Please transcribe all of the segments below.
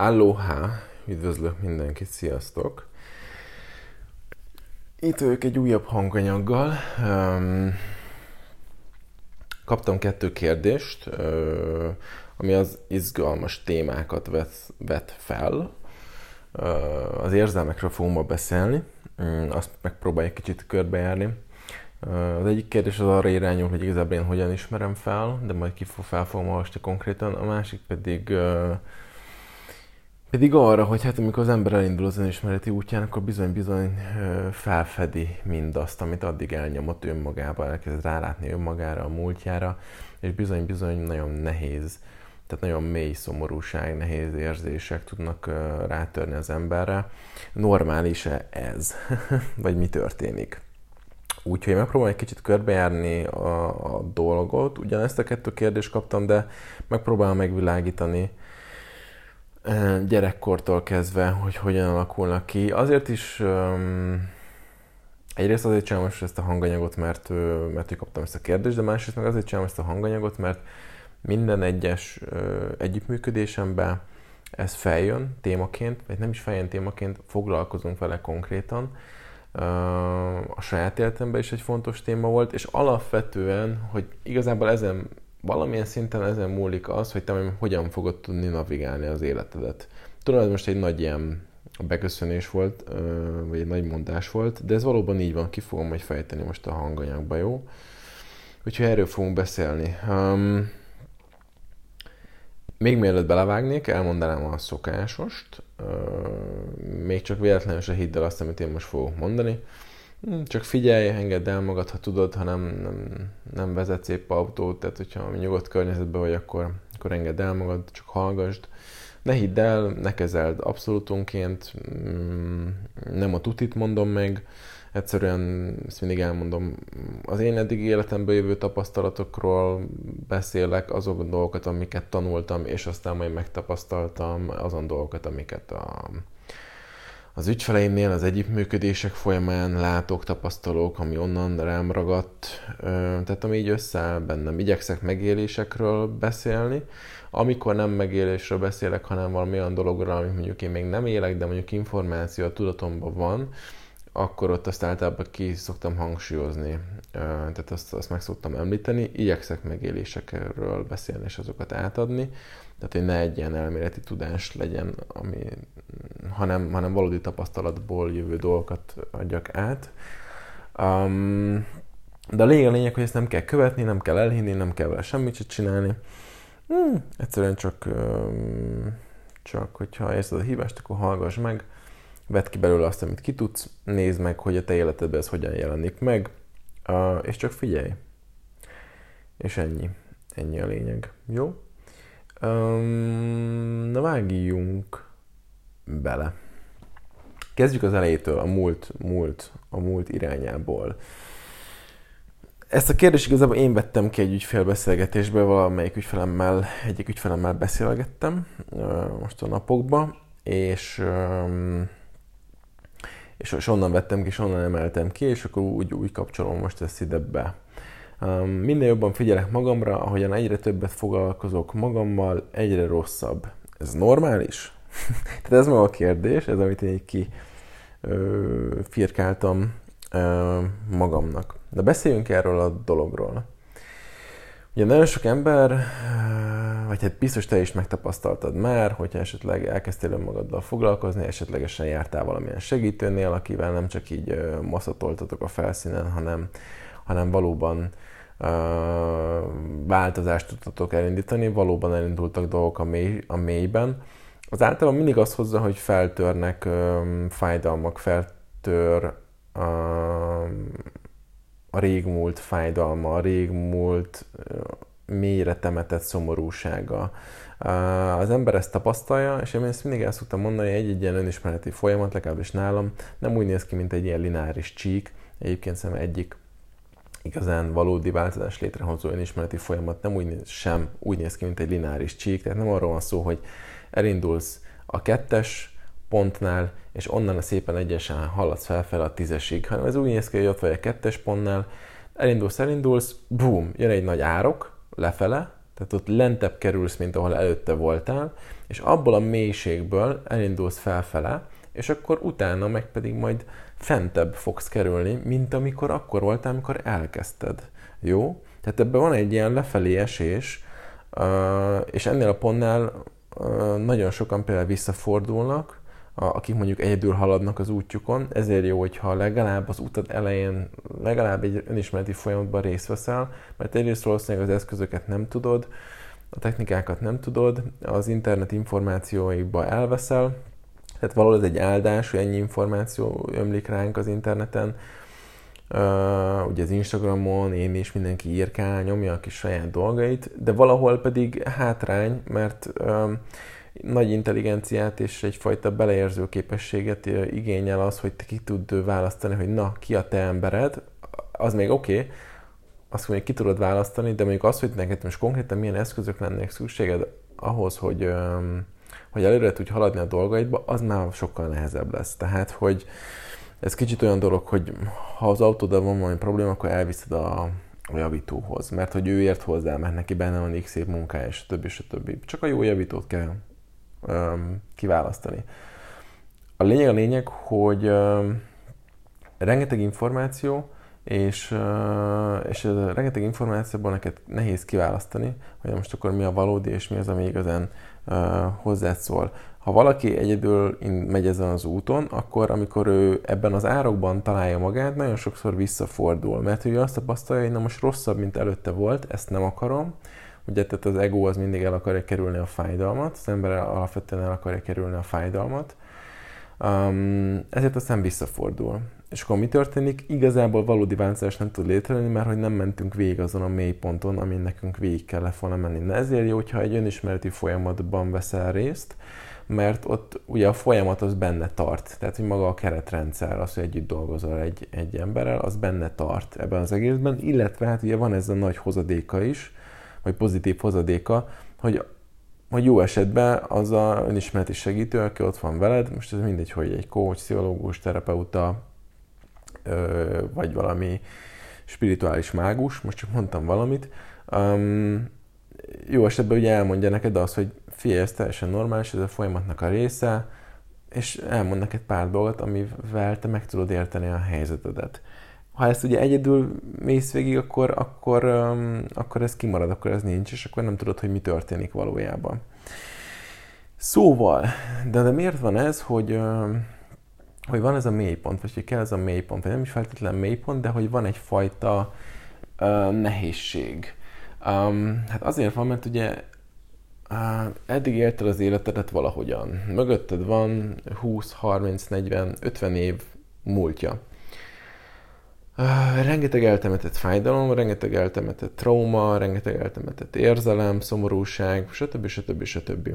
Aloha! Üdvözlök mindenkit, sziasztok! Itt vagyok egy újabb hanganyaggal. Kaptam kettő kérdést, ami az izgalmas témákat vet, fel. Az érzelmekről fogunk ma beszélni, um, azt megpróbáljuk kicsit körbejárni. Az egyik kérdés az arra irányul, hogy igazából én hogyan ismerem fel, de majd ki fel fogom olvasni konkrétan. A másik pedig uh, pedig arra, hogy hát amikor az ember elindul az önismereti útján, akkor bizony-bizony felfedi mindazt, amit addig elnyomott önmagába, elkezd rálátni önmagára, a múltjára, és bizony-bizony nagyon nehéz, tehát nagyon mély szomorúság, nehéz érzések tudnak rátörni az emberre. Normális-e ez? Vagy mi történik? Úgyhogy megpróbálom egy kicsit körbejárni a, a dolgot. Ugyanezt a kettő kérdést kaptam, de megpróbálom megvilágítani, gyerekkortól kezdve, hogy hogyan alakulnak ki. Azért is um, egyrészt azért csinálom most ezt a hanganyagot, mert, mert kaptam ezt a kérdést, de másrészt meg azért csinálom ezt a hanganyagot, mert minden egyes uh, együttműködésemben ez feljön témaként, vagy nem is feljön témaként, foglalkozunk vele konkrétan. Uh, a saját életemben is egy fontos téma volt, és alapvetően, hogy igazából ezen valamilyen szinten ezen múlik az, hogy te hogyan fogod tudni navigálni az életedet. Tudom, ez most egy nagy ilyen beköszönés volt, vagy egy nagy mondás volt, de ez valóban így van, ki fogom majd fejteni most a hanganyagba, jó? Úgyhogy erről fogunk beszélni. Um, még mielőtt belevágnék, elmondanám a szokásost. Uh, még csak véletlenül se hidd el azt, amit én most fogok mondani. Hm, csak figyelj, engedd el magad, ha tudod, ha nem, nem, nem vezetsz épp autót, tehát hogyha nyugodt környezetben vagy, akkor, akkor engedd el magad, csak hallgasd. Ne hidd el, ne kezeld abszolútunként, hm, nem a tutit mondom meg, egyszerűen ezt mindig elmondom, az én eddig életemben jövő tapasztalatokról beszélek, azok a dolgokat, amiket tanultam, és aztán majd megtapasztaltam, azon dolgokat, amiket a, az ügyfeleimnél az együttműködések folyamán látok, tapasztalok, ami onnan rám ragadt, tehát ami így összeáll bennem. Igyekszek megélésekről beszélni, amikor nem megélésről beszélek, hanem valami olyan dologról, amit mondjuk én még nem élek, de mondjuk információ a tudatomban van, akkor ott azt általában ki szoktam hangsúlyozni, tehát azt, azt meg szoktam említeni, igyekszek megélésekről beszélni és azokat átadni, tehát hogy ne egy ilyen elméleti tudás legyen, ami, hanem, hanem valódi tapasztalatból jövő dolgokat adjak át. Um, de a lényeg a lényeg, hogy ezt nem kell követni, nem kell elhinni, nem kell vele semmit sem csinálni. Hmm, egyszerűen csak, um, csak hogyha érzed a hívást, akkor hallgass meg, vedd ki belőle azt, amit ki tudsz, nézd meg, hogy a te életedben ez hogyan jelenik meg, és csak figyelj. És ennyi. Ennyi a lényeg. Jó? Um, na vágjunk bele. Kezdjük az elejétől, a múlt, múlt, a múlt irányából. Ezt a kérdést igazából én vettem ki egy ügyfélbeszélgetésbe, valamelyik ügyfelemmel, egyik ügyfelemmel beszélgettem most a napokban, és, és, onnan vettem ki, és onnan emeltem ki, és akkor úgy, úgy kapcsolom most ezt ide be. Um, minél jobban figyelek magamra, ahogyan egyre többet foglalkozok magammal, egyre rosszabb. Ez normális? Tehát ez maga a kérdés, ez amit én ki ö, firkáltam ö, magamnak. De beszéljünk erről a dologról. Ugye nagyon sok ember, vagy hát biztos te is megtapasztaltad már, hogyha esetleg elkezdtél önmagaddal foglalkozni, esetlegesen jártál valamilyen segítőnél, akivel nem csak így maszatoltatok a felszínen, hanem, hanem valóban változást tudtatok elindítani, valóban elindultak dolgok a, mély, a mélyben. Az általában mindig azt hozza, hogy feltörnek um, fájdalmak, feltör um, a régmúlt fájdalma, a régmúlt uh, mélyre temetett szomorúsága. Uh, az ember ezt tapasztalja, és én ezt mindig el szoktam mondani, egy-egy ilyen önismereti folyamat, legalábbis nálam, nem úgy néz ki, mint egy ilyen lineáris csík. Egyébként szerintem egyik igazán valódi változás létrehozó önismereti folyamat nem úgy néz, sem úgy néz ki, mint egy lineáris csík, tehát nem arról van szó, hogy elindulsz a kettes pontnál, és onnan a szépen egyesen haladsz felfel a tízesig, hanem ez úgy néz ki, hogy ott vagy a kettes pontnál, elindulsz, elindulsz, boom, jön egy nagy árok lefele, Tehát ott lentebb kerülsz, mint ahol előtte voltál, és abból a mélységből elindulsz felfele, és akkor utána meg pedig majd fentebb fogsz kerülni, mint amikor akkor voltál, amikor elkezdted. Jó? Tehát ebben van egy ilyen lefelé esés, és ennél a pontnál nagyon sokan például visszafordulnak, akik mondjuk egyedül haladnak az útjukon, ezért jó, hogyha legalább az utad elején, legalább egy önismereti folyamatban részt veszel, mert egyrészt valószínűleg az eszközöket nem tudod, a technikákat nem tudod, az internet információikba elveszel, tehát valahol ez egy áldás, hogy ennyi információ ömlik ránk az interneten, Uh, ugye az Instagramon én is mindenki írkál, nyomja a kis saját dolgait, de valahol pedig hátrány, mert um, nagy intelligenciát és egyfajta beleérző képességet igényel az, hogy te ki tud választani, hogy na, ki a te embered, az még oké, okay, azt mondja, ki tudod választani, de mondjuk az, hogy neked most konkrétan milyen eszközök lennének szükséged ahhoz, hogy, hogy előre tudj haladni a dolgaidba, az már sokkal nehezebb lesz. Tehát, hogy ez kicsit olyan dolog, hogy ha az autóddal van valami probléma, akkor elviszed a, a javítóhoz, mert hogy ő ért hozzá, mert neki benne van x év munkája, és többi, és többi. Csak a jó javítót kell um, kiválasztani. A lényeg a lényeg, hogy um, rengeteg információ, és, és ez a rengeteg információból neked nehéz kiválasztani, hogy most akkor mi a valódi, és mi az, ami igazán uh, hozzád szól. Ha valaki egyedül megy ezen az úton, akkor amikor ő ebben az árokban találja magát, nagyon sokszor visszafordul, mert ő azt tapasztalja, hogy na most rosszabb, mint előtte volt, ezt nem akarom, Ugye, tehát az ego az mindig el akarja kerülni a fájdalmat, az ember alapvetően el akarja kerülni a fájdalmat, um, ezért aztán visszafordul. És akkor mi történik? Igazából valódi változás nem tud létrejönni, mert hogy nem mentünk végig azon a mély ponton, amin nekünk végig kellett volna menni. Na ezért jó, hogyha egy önismereti folyamatban veszel részt, mert ott ugye a folyamat az benne tart. Tehát, hogy maga a keretrendszer, az, hogy együtt dolgozol egy, egy emberrel, az benne tart ebben az egészben, illetve hát ugye van ez a nagy hozadéka is, vagy pozitív hozadéka, hogy, hogy jó esetben az a önismereti segítő, aki ott van veled, most ez mindegy, hogy egy coach, pszichológus, terapeuta, vagy valami spirituális mágus, most csak mondtam valamit, um, jó esetben ugye elmondja neked azt, hogy figyelj, ez teljesen normális, ez a folyamatnak a része, és elmond neked pár dolgot, amivel te meg tudod érteni a helyzetedet ha ezt ugye egyedül mész végig, akkor, akkor, um, akkor ez kimarad, akkor ez nincs, és akkor nem tudod, hogy mi történik valójában. Szóval, de, de miért van ez, hogy, um, hogy van ez a mélypont, vagy hogy kell ez a mélypont, vagy nem is feltétlen mélypont, de hogy van egyfajta uh, nehézség. Um, hát azért van, mert ugye uh, eddig élted az életedet valahogyan. Mögötted van 20, 30, 40, 50 év múltja. Uh, rengeteg eltemetett fájdalom, rengeteg eltemetett trauma, rengeteg eltemetett érzelem, szomorúság, stb. stb. stb.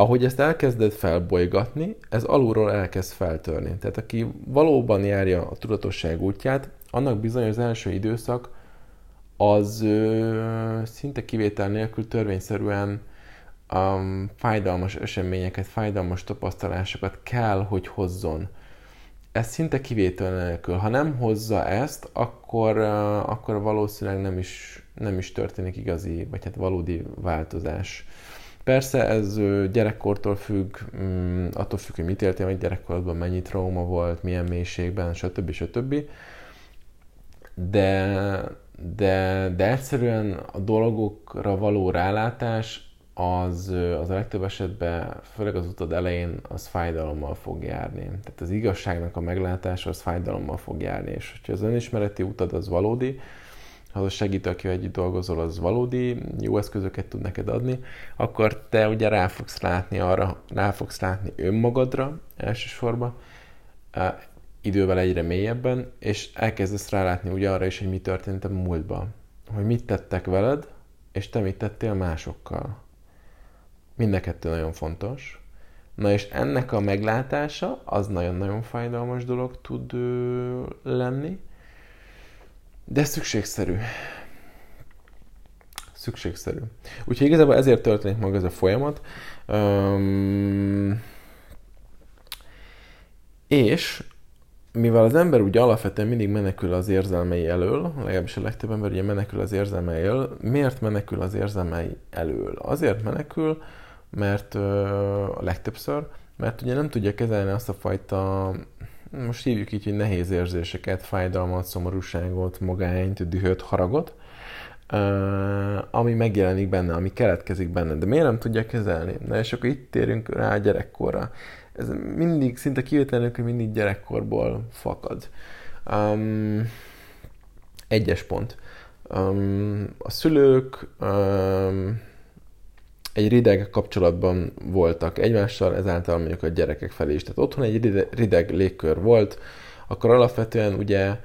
Ahogy ezt elkezded felbolygatni, ez alulról elkezd feltörni. Tehát aki valóban járja a tudatosság útját, annak bizony az első időszak az ö, szinte kivétel nélkül törvényszerűen um, fájdalmas eseményeket, fájdalmas tapasztalásokat kell, hogy hozzon ez szinte kivétel nélkül. Ha nem hozza ezt, akkor, akkor valószínűleg nem is, nem is történik igazi, vagy hát valódi változás. Persze ez gyerekkortól függ, mm, attól függ, hogy mit éltél, hogy gyerekkorodban mennyi trauma volt, milyen mélységben, stb. stb. De, de, de egyszerűen a dolgokra való rálátás az, az a legtöbb esetben, főleg az utad elején, az fájdalommal fog járni. Tehát az igazságnak a meglátása az fájdalommal fog járni, és hogyha az önismereti utad az valódi, az a segítő, együtt dolgozol, az valódi, jó eszközöket tud neked adni, akkor te ugye rá fogsz látni arra, rá fogsz látni önmagadra elsősorban, idővel egyre mélyebben, és elkezdesz rálátni ugye arra is, hogy mi történt a múltban. Hogy mit tettek veled, és te mit tettél másokkal. Mind a kettő nagyon fontos. Na és ennek a meglátása az nagyon-nagyon fájdalmas dolog tud lenni, de szükségszerű. Szükségszerű. Úgyhogy igazából ezért történik meg ez a folyamat. Um, és mivel az ember ugye alapvetően mindig menekül az érzelmei elől, legalábbis a legtöbb ember ugye menekül az érzelmei elől, miért menekül az érzelmei elől? Azért menekül, mert a legtöbbször, mert ugye nem tudja kezelni azt a fajta, most hívjuk így, hogy nehéz érzéseket, fájdalmat, szomorúságot, magányt, dühöt, haragot, ami megjelenik benne, ami keletkezik benne, de miért nem tudja kezelni? Na és akkor itt térünk rá a gyerekkorra. Ez mindig, szinte kivételenül, hogy mindig gyerekkorból fakad. Um, egyes pont. Um, a szülők um, egy rideg kapcsolatban voltak egymással, ezáltal mondjuk a gyerekek felé is. Tehát otthon egy rideg légkör volt, akkor alapvetően ugye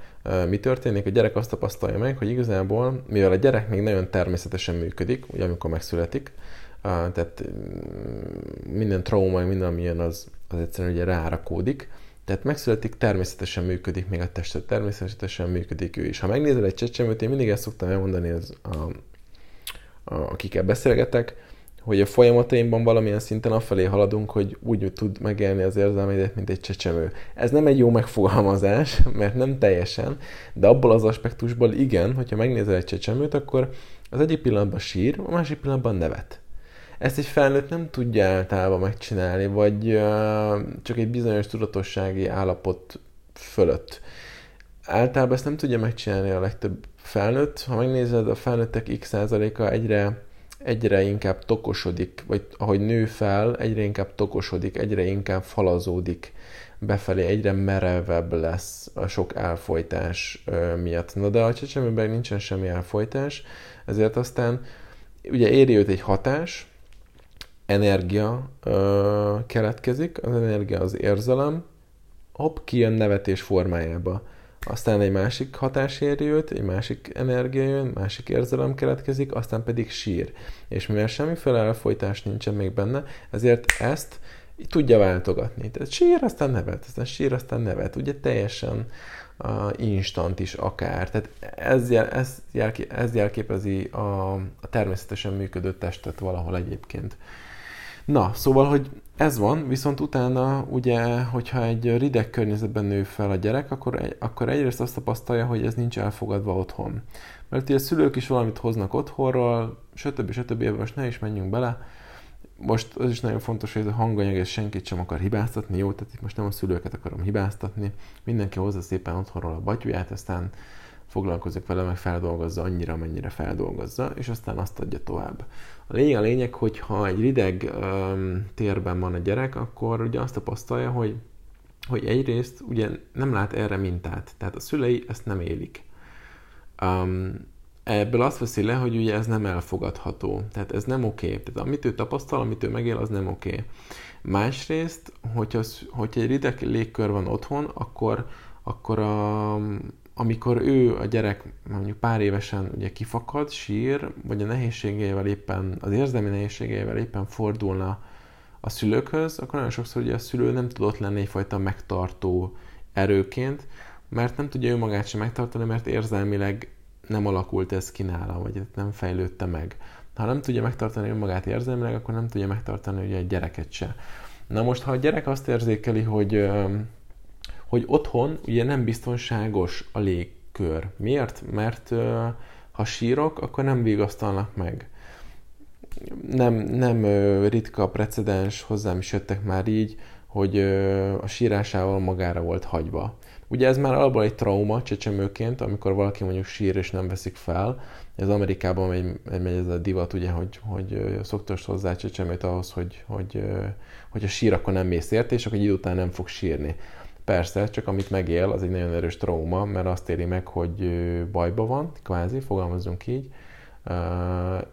mi történik? A gyerek azt tapasztalja meg, hogy igazából, mivel a gyerek még nagyon természetesen működik, ugye amikor megszületik, tehát mm, minden trauma, minden ami jön, az, az egyszerűen ugye rárakódik, tehát megszületik, természetesen működik még a testet, természetesen működik ő is. Ha megnézel egy csecsemőt, én mindig ezt szoktam elmondani az, a, a, akikkel beszélgetek, hogy a folyamataimban valamilyen szinten afelé haladunk, hogy úgy tud megélni az érzelmeidet, mint egy csecsemő. Ez nem egy jó megfogalmazás, mert nem teljesen, de abból az aspektusból igen, hogyha megnézel egy csecsemőt, akkor az egyik pillanatban sír, a másik pillanatban nevet. Ezt egy felnőtt nem tudja általában megcsinálni, vagy csak egy bizonyos tudatossági állapot fölött. Általában ezt nem tudja megcsinálni a legtöbb felnőtt. Ha megnézed, a felnőttek x százaléka egyre egyre inkább tokosodik, vagy ahogy nő fel, egyre inkább tokosodik, egyre inkább falazódik befelé, egyre merevebb lesz a sok elfolytás miatt. Na de a csecsemőben nincsen semmi elfolytás, ezért aztán ugye éri őt egy hatás, energia ö, keletkezik, az energia az érzelem, hopp, kijön nevetés formájába aztán egy másik hatás éri őt, egy másik energia jön, másik érzelem keletkezik, aztán pedig sír. És mivel semmiféle elfolytás nincsen még benne, ezért ezt tudja váltogatni. Tehát sír, aztán nevet, aztán sír, aztán nevet. Ugye teljesen uh, instant is akár. Tehát ez, jel, ez, jelké, ez jelképezi a, a természetesen működő testet valahol egyébként. Na, szóval, hogy ez van, viszont utána ugye, hogyha egy rideg környezetben nő fel a gyerek, akkor, egy, akkor egyrészt azt tapasztalja, hogy ez nincs elfogadva otthon. Mert ugye a szülők is valamit hoznak otthonról, stb. stb. Ebben most ne is menjünk bele. Most az is nagyon fontos, hogy ez a hanganyag ez senkit sem akar hibáztatni, jó? Tehát itt most nem a szülőket akarom hibáztatni. Mindenki hozza szépen otthonról a batyuját, aztán foglalkozik vele, meg feldolgozza annyira, amennyire feldolgozza, és aztán azt adja tovább. A lényeg a lényeg, hogy ha egy rideg um, térben van a gyerek, akkor ugye azt tapasztalja, hogy, hogy egyrészt ugye nem lát erre mintát, tehát a szülei ezt nem élik. Um, ebből azt veszi le, hogy ugye ez nem elfogadható, tehát ez nem oké. Okay. Tehát amit ő tapasztal, amit ő megél, az nem oké. Okay. Másrészt, hogyha, hogyha egy rideg légkör van otthon, akkor, akkor a, amikor ő, a gyerek mondjuk pár évesen ugye kifakad, sír, vagy a nehézségeivel éppen, az érzelmi nehézségeivel éppen fordulna a szülőkhöz, akkor nagyon sokszor ugye a szülő nem tudott lenni egyfajta megtartó erőként, mert nem tudja ő magát sem megtartani, mert érzelmileg nem alakult ez ki nála, vagy nem fejlődte meg. Ha nem tudja megtartani önmagát érzelmileg, akkor nem tudja megtartani ugye egy gyereket se. Na most, ha a gyerek azt érzékeli, hogy hogy otthon ugye nem biztonságos a légkör. Miért? Mert ha sírok, akkor nem vigasztalnak meg. Nem, nem ritka precedens, hozzám is jöttek már így, hogy a sírásával magára volt hagyva. Ugye ez már alapból egy trauma csecsemőként, amikor valaki mondjuk sír és nem veszik fel. Ez Amerikában megy, megy ez a divat, ugye, hogy, hogy szoktos hozzá csecsemőt ahhoz, hogy, hogy, hogy a sír, akkor nem mész érte, és akkor egy idő után nem fog sírni. Persze, csak amit megél, az egy nagyon erős trauma, mert azt éri meg, hogy bajba van, kvázi, fogalmazunk így,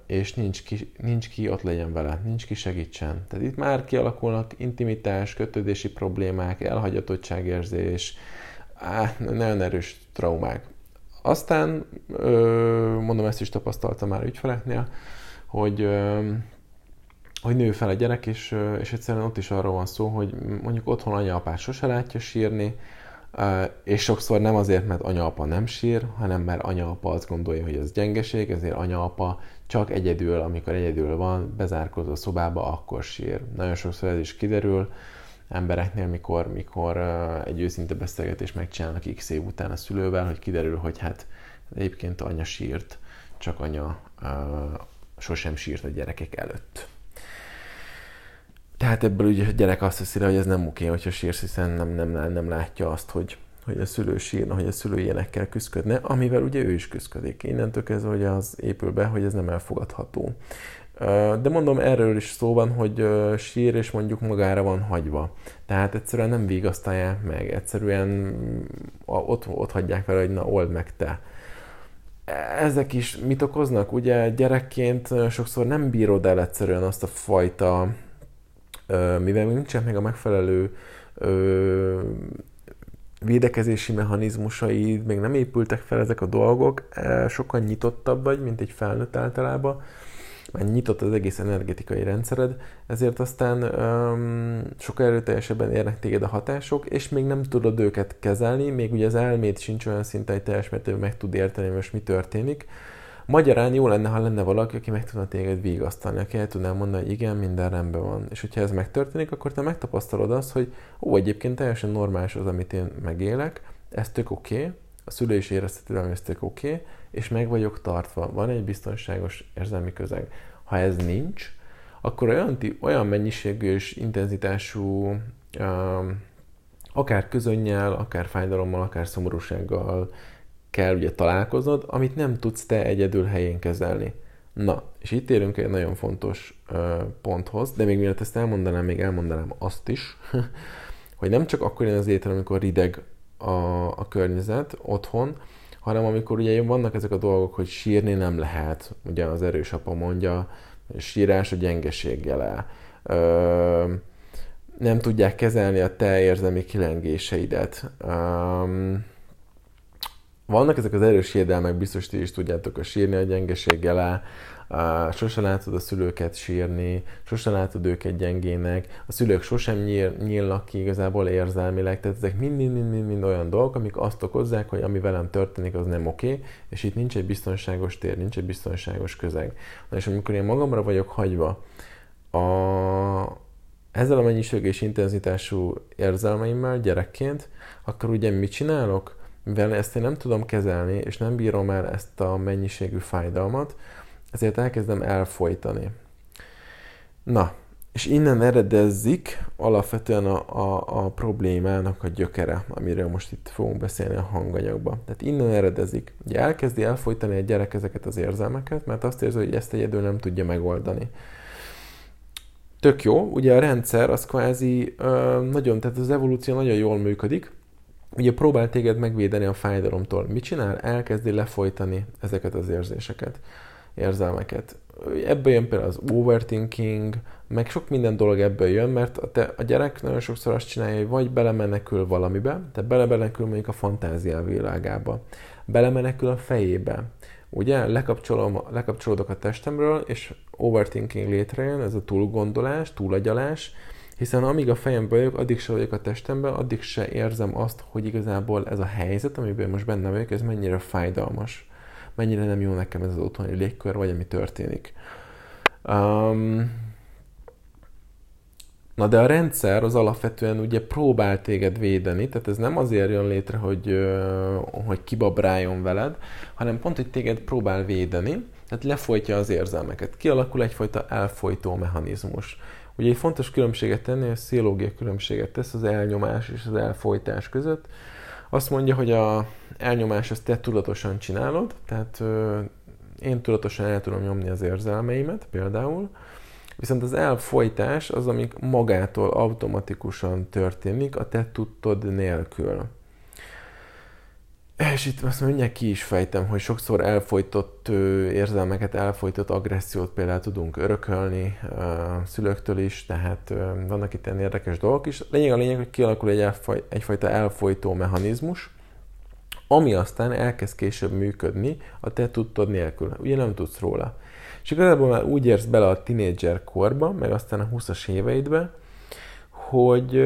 és nincs ki, nincs ki ott legyen vele, nincs ki segítsen. Tehát itt már kialakulnak intimitás, kötődési problémák, elhagyatottságérzés, á, nagyon erős traumák. Aztán, mondom, ezt is tapasztaltam már ügyfeleknél, hogy hogy nő fel a gyerek, és, és egyszerűen ott is arról van szó, hogy mondjuk otthon anya-apát sose látja sírni, és sokszor nem azért, mert anya-apa nem sír, hanem mert anya-apa azt gondolja, hogy ez gyengeség, ezért anya-apa csak egyedül, amikor egyedül van, bezárkozó a szobába, akkor sír. Nagyon sokszor ez is kiderül, embereknél, mikor, mikor egy őszinte beszélgetést megcsinálnak x év után a szülővel, hogy kiderül, hogy hát egyébként anya sírt, csak anya uh, sosem sírt a gyerekek előtt. Tehát ebből ugye a gyerek azt hiszi hogy ez nem oké, hogyha sírsz, hiszen nem, nem, nem látja azt, hogy, hogy a szülő sírna, hogy a szülő ilyenekkel küzdködne, amivel ugye ő is küzdködik. Innentől kezdve, hogy az épül be, hogy ez nem elfogadható. De mondom, erről is szó van, hogy sír és mondjuk magára van hagyva. Tehát egyszerűen nem vigasztalják meg, egyszerűen ott, ott hagyják vele, hogy na old meg te. Ezek is mit okoznak? Ugye gyerekként sokszor nem bírod el egyszerűen azt a fajta, mivel még nincsen meg a megfelelő védekezési mechanizmusaid, még nem épültek fel ezek a dolgok, sokkal nyitottabb vagy, mint egy felnőtt általában, már nyitott az egész energetikai rendszered, ezért aztán um, sokkal erőteljesebben érnek téged a hatások, és még nem tudod őket kezelni, még ugye az elmét sincs olyan szinten, hogy teljes mértékben meg tud érteni, most mi történik. Magyarán jó lenne, ha lenne valaki, aki meg tudna téged vigasztalni, aki el tudná mondani, hogy igen, minden rendben van. És hogyha ez megtörténik, akkor te megtapasztalod azt, hogy ó, egyébként teljesen normális az, amit én megélek, ez tök oké, okay, a szülő is ez tök oké, okay, és meg vagyok tartva. Van egy biztonságos érzelmi közeg. Ha ez nincs, akkor olyan, olyan mennyiségű és intenzitású um, akár közönnyel, akár fájdalommal, akár szomorúsággal kell ugye találkoznod, amit nem tudsz te egyedül helyén kezelni. Na, és itt érünk egy nagyon fontos uh, ponthoz, de még mielőtt ezt elmondanám, még elmondanám azt is, hogy nem csak akkor jön az étel, amikor rideg a, a környezet otthon, hanem amikor ugye vannak ezek a dolgok, hogy sírni nem lehet, ugye az erős apa mondja, sírás a gyengeség jele. Ö, nem tudják kezelni a te érzelmi kilengéseidet. Um, vannak ezek az erős érdelmek, biztos ti is tudjátok, a sírni a gyengeség alá, sose látod a szülőket sírni, sose látod őket gyengének, a szülők sosem nyíl, nyílnak ki igazából érzelmileg, tehát ezek mind-mind-mind olyan dolgok, amik azt okozzák, hogy ami velem történik, az nem oké, okay, és itt nincs egy biztonságos tér, nincs egy biztonságos közeg. Na és amikor én magamra vagyok hagyva, a, ezzel a mennyiségű és intenzitású érzelmeimmel gyerekként, akkor ugye mit csinálok? Mivel ezt én nem tudom kezelni, és nem bírom el ezt a mennyiségű fájdalmat, ezért elkezdem elfolytani. Na, és innen eredezzik alapvetően a, a, a problémának a gyökere, amiről most itt fogunk beszélni a hanganyagban. Tehát innen eredezik. Ugye elkezdi elfolytani a gyerek ezeket az érzelmeket, mert azt érzi, hogy ezt egyedül nem tudja megoldani. Tök jó, ugye a rendszer az kvázi ö, nagyon, tehát az evolúció nagyon jól működik, ugye próbál téged megvédeni a fájdalomtól. Mit csinál? Elkezdi lefolytani ezeket az érzéseket érzelmeket. Ebből jön például az overthinking, meg sok minden dolog ebből jön, mert a, te, a gyerek nagyon sokszor azt csinálja, hogy vagy belemenekül valamibe, tehát belemenekül mondjuk a fantázia világába, belemenekül a fejébe. Ugye, lekapcsolom, lekapcsolódok a testemről, és overthinking létrejön, ez a túlgondolás, túlagyalás, hiszen amíg a fejemben vagyok, addig se vagyok a testemben, addig se érzem azt, hogy igazából ez a helyzet, amiben most benne vagyok, ez mennyire fájdalmas mennyire nem jó nekem ez az otthoni légkör, vagy ami történik. Um, Na de a rendszer az alapvetően ugye próbál téged védeni, tehát ez nem azért jön létre, hogy, hogy kibabráljon veled, hanem pont, hogy téged próbál védeni, tehát lefolytja az érzelmeket. Kialakul egyfajta elfolytó mechanizmus. Ugye egy fontos különbséget tenni, a sziológia különbséget tesz az elnyomás és az elfolytás között. Azt mondja, hogy a elnyomás azt te tudatosan csinálod, tehát ö, én tudatosan el tudom nyomni az érzelmeimet például, viszont az elfolytás az, amik magától automatikusan történik, a te tudtod nélkül. És itt azt mindjárt ki is fejtem, hogy sokszor elfolytott érzelmeket, elfolytott agressziót például tudunk örökölni szülőktől is, tehát vannak itt ilyen érdekes dolgok is. Lényeg a lényeg, hogy kialakul egy elfaj, egyfajta elfolytó mechanizmus, ami aztán elkezd később működni a te tudtod nélkül. Ugye nem tudsz róla. És igazából már úgy érsz bele a tinédzser korba, meg aztán a 20-as éveidbe, hogy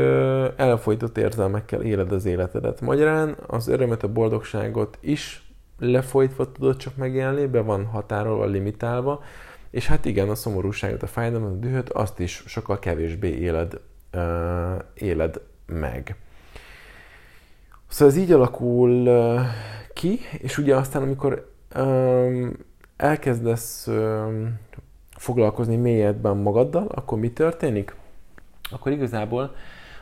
elfolytott érzelmekkel éled az életedet. Magyarán az örömet, a boldogságot is lefolytva tudod csak megélni, be van határolva, limitálva, és hát igen, a szomorúságot, a fájdalmat, a dühöt, azt is sokkal kevésbé éled uh, éled meg. Szóval ez így alakul uh, ki, és ugye aztán, amikor um, elkezdesz um, foglalkozni mélyedben magaddal, akkor mi történik? Akkor igazából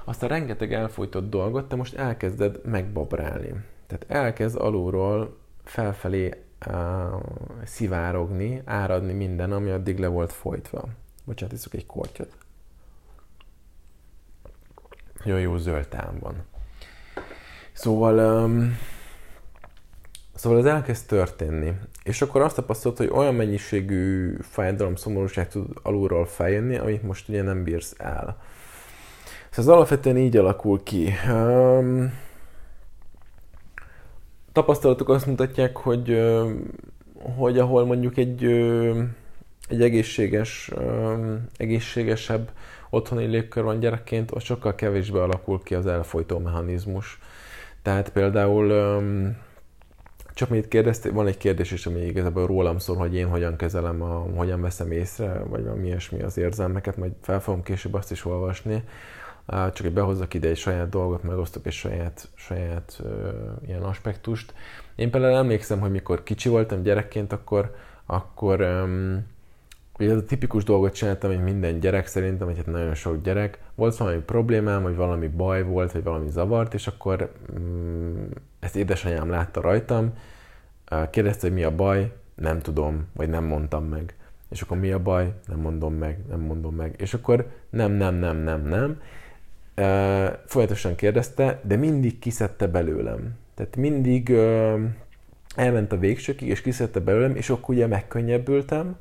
azt a rengeteg elfolytott dolgot te most elkezded megbabrálni. Tehát elkezd alulról felfelé uh, szivárogni, áradni minden, ami addig le volt folytva. Bocsánat, iszok egy kortyot. Nagyon jó zöld van. Szóval, um, szóval ez elkezd történni. És akkor azt tapasztalod, hogy olyan mennyiségű fájdalom, szomorúság tud alulról feljönni, amit most ugye nem bírsz el. Szóval ez alapvetően így alakul ki. Um, tapasztalatok azt mutatják, hogy, hogy ahol mondjuk egy, egy egészséges, egészségesebb otthoni légkör van gyerekként, ott sokkal kevésbé alakul ki az elfolytó mechanizmus. Tehát például csak mit kérdeztél, van egy kérdés is, ami igazából rólam szól, hogy én hogyan kezelem, a, hogyan veszem észre, vagy valami ilyesmi az érzelmeket, majd fel fogom később azt is olvasni csak hogy behozzak ide egy saját dolgot, megosztok egy saját, saját uh, ilyen aspektust. Én például emlékszem, hogy mikor kicsi voltam gyerekként, akkor, akkor um, ugye ez a tipikus dolgot csináltam, hogy minden gyerek szerintem, vagy hát nagyon sok gyerek, volt valami problémám, vagy valami baj volt, vagy valami zavart, és akkor um, ezt édesanyám látta rajtam, kérdezte, hogy mi a baj, nem tudom, vagy nem mondtam meg. És akkor mi a baj? Nem mondom meg, nem mondom meg. És akkor nem, nem, nem, nem, nem folyamatosan kérdezte, de mindig kiszedte belőlem. Tehát mindig elment a végsőkig, és kiszedte belőlem, és akkor ugye megkönnyebbültem,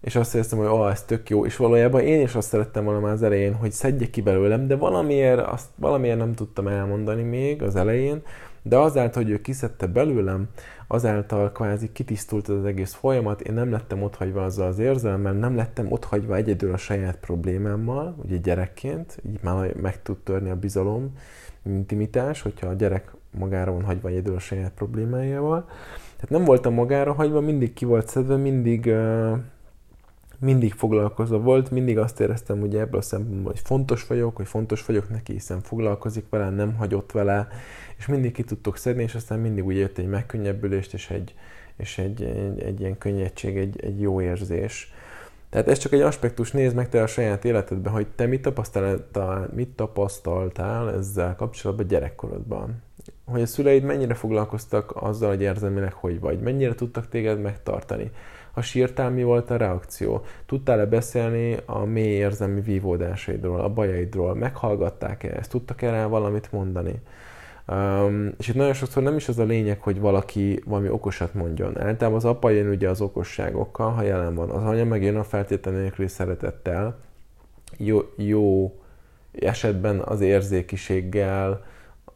és azt éreztem, hogy oh, ez tök jó, és valójában én is azt szerettem volna már az elején, hogy szedje ki belőlem, de valamiért, azt, valamiért nem tudtam elmondani még az elején, de azáltal, hogy ő kiszedte belőlem, azáltal kvázi kitisztult az egész folyamat, én nem lettem otthagyva azzal az érzelemmel, nem lettem otthagyva egyedül a saját problémámmal, ugye gyerekként, így már meg tud törni a bizalom, intimitás, hogyha a gyerek magára van hagyva egyedül a saját problémájával. Tehát nem voltam magára hagyva, mindig ki volt szedve, mindig mindig foglalkozva volt, mindig azt éreztem ugye ebből a szempontból, hogy fontos vagyok, hogy fontos vagyok neki, hiszen foglalkozik vele, nem hagyott vele, és mindig ki tudtok szedni, és aztán mindig úgy jött egy megkönnyebbülést, és egy, és egy, egy, egy ilyen könnyedség, egy, egy jó érzés. Tehát ez csak egy aspektus, nézd meg te a saját életedben, hogy te mit tapasztaltál, mit tapasztaltál ezzel kapcsolatban gyerekkorodban. Hogy a szüleid mennyire foglalkoztak azzal, hogy érzelmileg hogy vagy, mennyire tudtak téged megtartani ha sírtál, mi volt a reakció? Tudtál-e beszélni a mély érzelmi vívódásaidról, a bajaidról? Meghallgatták-e ezt? Tudtak-e rá valamit mondani? Um, és itt nagyon sokszor nem is az a lényeg, hogy valaki valami okosat mondjon. Általában az apa jön ugye az okosságokkal, ha jelen van. Az anya meg jön a feltétlenül nélküli szeretettel, jó, jó esetben az érzékiséggel,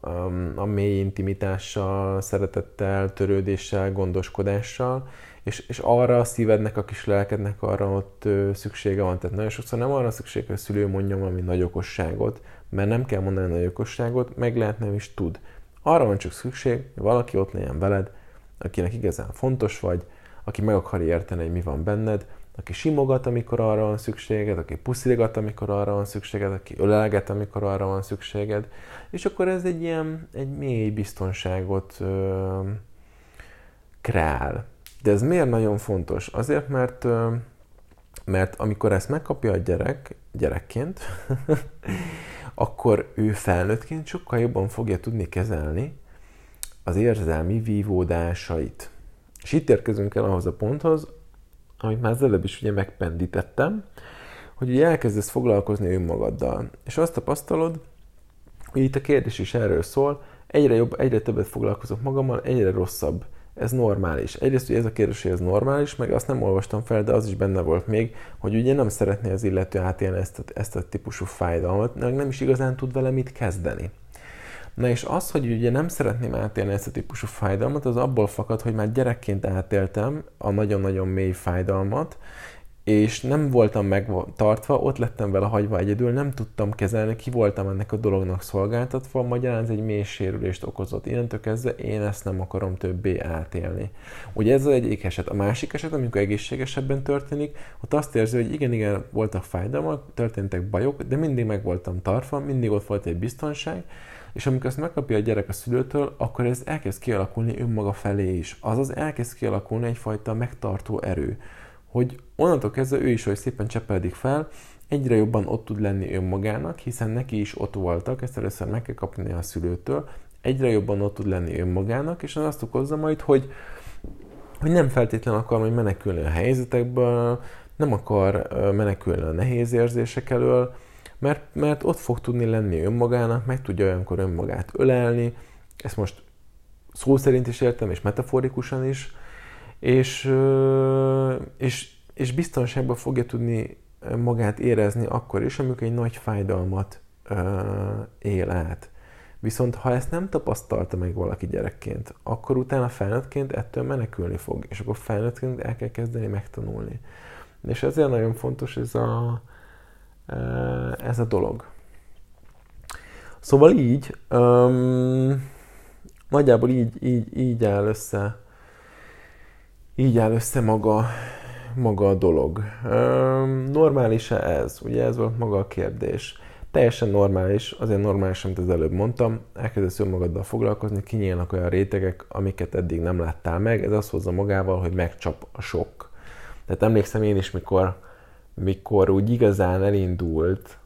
um, a mély intimitással, szeretettel, törődéssel, gondoskodással, és, és arra a szívednek, a kis lelkednek arra ott ö, szüksége van. Tehát nagyon sokszor nem arra szükség, hogy a szülő mondja valami nagy okosságot, mert nem kell mondani nagy okosságot, meg lehet nem is tud. Arra van csak szükség, hogy valaki ott legyen veled, akinek igazán fontos vagy, aki meg akar érteni, hogy mi van benned, aki simogat, amikor arra van szükséged, aki puszilgat, amikor arra van szükséged, aki ölelget, amikor arra van szükséged, és akkor ez egy ilyen, egy mély biztonságot ö, kreál. De ez miért nagyon fontos? Azért, mert, mert amikor ezt megkapja a gyerek, gyerekként, akkor ő felnőttként sokkal jobban fogja tudni kezelni az érzelmi vívódásait. És itt érkezünk el ahhoz a ponthoz, amit már az előbb is ugye megpendítettem, hogy ugye elkezdesz foglalkozni önmagaddal. És azt tapasztalod, hogy itt a kérdés is erről szól, egyre jobb, egyre többet foglalkozok magammal, egyre rosszabb ez normális. Egyrészt ugye ez a kérdés, hogy ez normális, meg azt nem olvastam fel, de az is benne volt még, hogy ugye nem szeretné az illető átélni ezt a, ezt a típusú fájdalmat, meg nem is igazán tud vele mit kezdeni. Na és az, hogy ugye nem szeretném átélni ezt a típusú fájdalmat, az abból fakad, hogy már gyerekként átéltem a nagyon-nagyon mély fájdalmat, és nem voltam megtartva, ott lettem vele hagyva egyedül, nem tudtam kezelni, ki voltam ennek a dolognak szolgáltatva, magyarán ez egy mély sérülést okozott. Innentől kezdve én ezt nem akarom többé átélni. Ugye ez az egyik eset. A másik eset, amikor egészségesebben történik, ott azt érzi, hogy igen, igen, voltak fájdalmak, történtek bajok, de mindig meg voltam tartva, mindig ott volt egy biztonság, és amikor ezt megkapja a gyerek a szülőtől, akkor ez elkezd kialakulni önmaga felé is. Azaz elkezd kialakulni egyfajta megtartó erő hogy onnantól kezdve ő is, hogy szépen csepeldik fel, egyre jobban ott tud lenni önmagának, hiszen neki is ott voltak, ezt először meg kell kapni a szülőtől, egyre jobban ott tud lenni önmagának, és az azt okozza majd, hogy, hogy nem feltétlenül akar majd menekülni a helyzetekből, nem akar menekülni a nehéz érzések elől, mert, mert ott fog tudni lenni önmagának, meg tudja olyankor önmagát ölelni, ezt most szó szerint is értem, és metaforikusan is, és, és, és biztonságban fogja tudni magát érezni akkor is, amikor egy nagy fájdalmat él át. Viszont ha ezt nem tapasztalta meg valaki gyerekként, akkor utána felnőttként ettől menekülni fog, és akkor felnőttként el kell kezdeni megtanulni. És ezért nagyon fontos ez a, ez a dolog. Szóval így, um, nagyjából így, így, így áll össze így áll össze maga, maga a dolog. Normális-e ez? Ugye ez volt maga a kérdés. Teljesen normális, azért normális, amit az előbb mondtam, elkezdesz önmagaddal foglalkozni, kinyílnak olyan rétegek, amiket eddig nem láttál meg, ez azt hozza magával, hogy megcsap a sok. Tehát emlékszem én is, mikor, mikor úgy igazán elindult,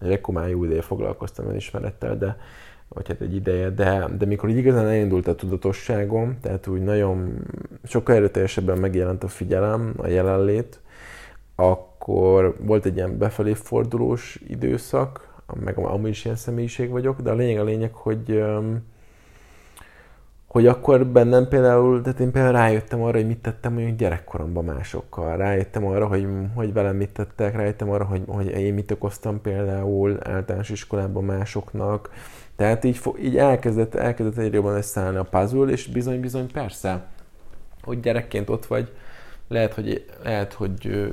egy akkor már jó ideje foglalkoztam önismerettel, de vagy hát egy ideje, de, de mikor így igazán elindult a tudatosságom, tehát úgy nagyon sokkal erőteljesebben megjelent a figyelem, a jelenlét, akkor volt egy ilyen befelé fordulós időszak, meg amúgy is ilyen személyiség vagyok, de a lényeg a lényeg, hogy hogy akkor bennem például, tehát én például rájöttem arra, hogy mit tettem mondjuk gyerekkoromban másokkal, rájöttem arra, hogy, hogy velem mit tettek, rájöttem arra, hogy, hogy én mit okoztam például általános iskolában másoknak, tehát így, így elkezdett, elkezdett egyre jobban összeállni a puzzle, és bizony-bizony persze, hogy gyerekként ott vagy, lehet, hogy, lehet, hogy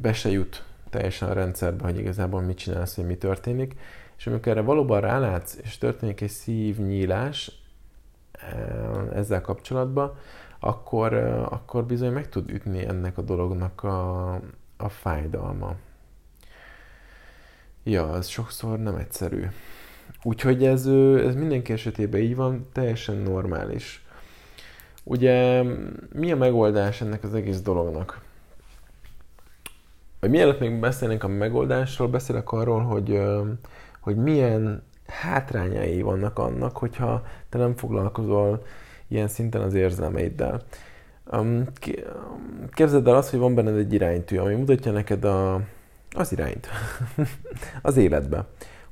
be se jut teljesen a rendszerbe, hogy igazából mit csinálsz, hogy mi történik, és amikor erre valóban rálátsz, és történik egy szívnyílás ezzel kapcsolatban, akkor, akkor bizony meg tud ütni ennek a dolognak a, a fájdalma. Ja, ez sokszor nem egyszerű. Úgyhogy ez, ez mindenki esetében így van, teljesen normális. Ugye mi a megoldás ennek az egész dolognak? Vagy mielőtt még beszélnénk a megoldásról, beszélek arról, hogy, hogy milyen hátrányai vannak annak, hogyha te nem foglalkozol ilyen szinten az érzelmeiddel. Képzeld el azt, hogy van benned egy iránytű, ami mutatja neked a, az irányt az életbe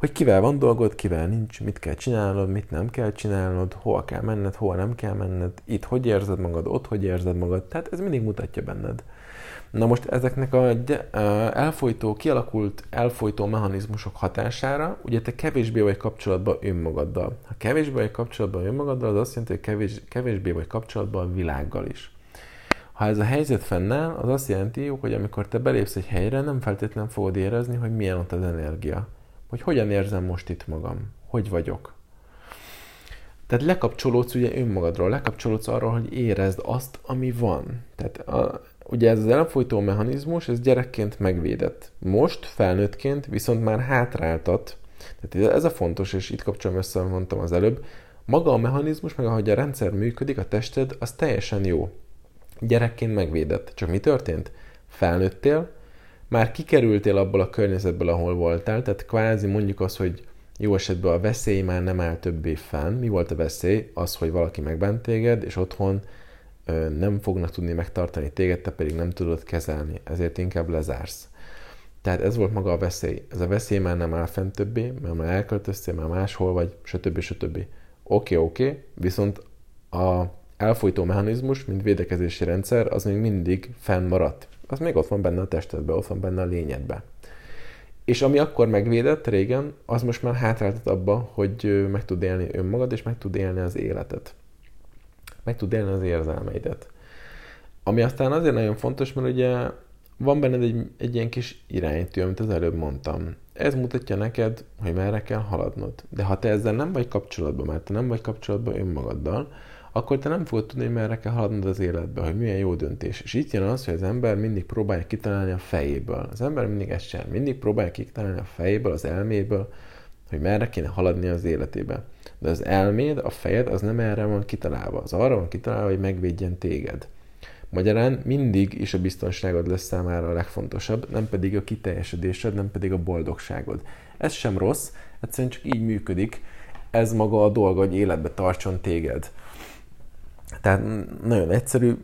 hogy kivel van dolgod, kivel nincs, mit kell csinálnod, mit nem kell csinálnod, hol kell menned, hol nem kell menned, itt hogy érzed magad, ott hogy érzed magad, tehát ez mindig mutatja benned. Na most ezeknek a elfolytó, kialakult elfolytó mechanizmusok hatására, ugye te kevésbé vagy kapcsolatban önmagaddal. Ha kevésbé vagy kapcsolatban önmagaddal, az azt jelenti, hogy kevés, kevésbé vagy kapcsolatban a világgal is. Ha ez a helyzet fennáll, az azt jelenti, hogy amikor te belépsz egy helyre, nem feltétlenül fogod érezni, hogy milyen ott az energia hogy hogyan érzem most itt magam, hogy vagyok. Tehát lekapcsolódsz ugye önmagadról, lekapcsolódsz arról, hogy érezd azt, ami van. Tehát a, ugye ez az elfolytó mechanizmus, ez gyerekként megvédett. Most, felnőttként viszont már hátráltat. Tehát ez a fontos, és itt kapcsolom össze, mondtam az előbb, maga a mechanizmus, meg ahogy a rendszer működik, a tested, az teljesen jó. Gyerekként megvédett. Csak mi történt? Felnőttél, már kikerültél abból a környezetből, ahol voltál, tehát kvázi mondjuk az, hogy jó esetben a veszély már nem áll többé fenn. Mi volt a veszély? Az, hogy valaki megbánt téged, és otthon ö, nem fognak tudni megtartani téged, te pedig nem tudod kezelni, ezért inkább lezársz. Tehát ez volt maga a veszély. Ez a veszély már nem áll fent többé, mert már elköltöztél, már máshol vagy, stb. stb. Oké, okay, oké, okay, viszont a elfolytó mechanizmus, mint védekezési rendszer, az még mindig fennmaradt az még ott van benne a testedben, ott van benne a lényedben. És ami akkor megvédett régen, az most már hátráltat abba, hogy meg tud élni önmagad, és meg tud élni az életet. Meg tud élni az érzelmeidet. Ami aztán azért nagyon fontos, mert ugye van benned egy, egy ilyen kis iránytű, amit az előbb mondtam. Ez mutatja neked, hogy merre kell haladnod. De ha te ezzel nem vagy kapcsolatban, mert te nem vagy kapcsolatban önmagaddal, akkor te nem fogod tudni, hogy merre kell haladnod az életbe, hogy milyen jó döntés. És itt jön az, hogy az ember mindig próbálja kitalálni a fejéből. Az ember mindig ezt csinál, mindig próbálja kitalálni a fejéből, az elméből, hogy merre kéne haladni az életébe. De az elméd, a fejed, az nem erre van kitalálva. Az arra van kitalálva, hogy megvédjen téged. Magyarán mindig is a biztonságod lesz számára a legfontosabb, nem pedig a kiteljesedésed, nem pedig a boldogságod. Ez sem rossz, egyszerűen csak így működik. Ez maga a dolga, hogy életbe tartson téged. Tehát nagyon egyszerű,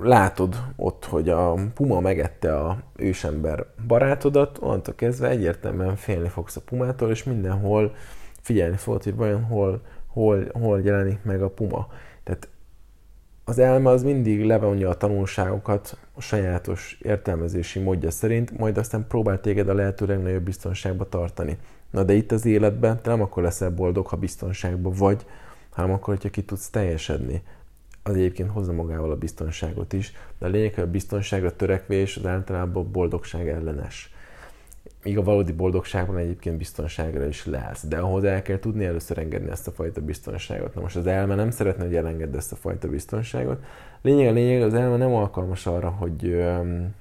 látod ott, hogy a puma megette a ősember barátodat, onnantól kezdve egyértelműen félni fogsz a pumától, és mindenhol figyelni fogod, hogy vajon hol, hol, hol jelenik meg a puma. Tehát az elme az mindig levonja a tanulságokat a sajátos értelmezési módja szerint, majd aztán próbál téged a lehető legnagyobb biztonságba tartani. Na de itt az életben te nem akkor leszel boldog, ha biztonságban vagy, hanem akkor, hogyha ki tudsz teljesedni. Az egyébként hozza magával a biztonságot is, de a lényeg, hogy a biztonságra törekvés az általában boldogság ellenes. Míg a valódi boldogságban egyébként biztonságra is lesz, de ahhoz el kell tudni először engedni ezt a fajta biztonságot. Na most az elme nem szeretne, hogy elengedd ezt a fajta biztonságot. Lényeg a lényeg, az elme nem alkalmas arra, hogy,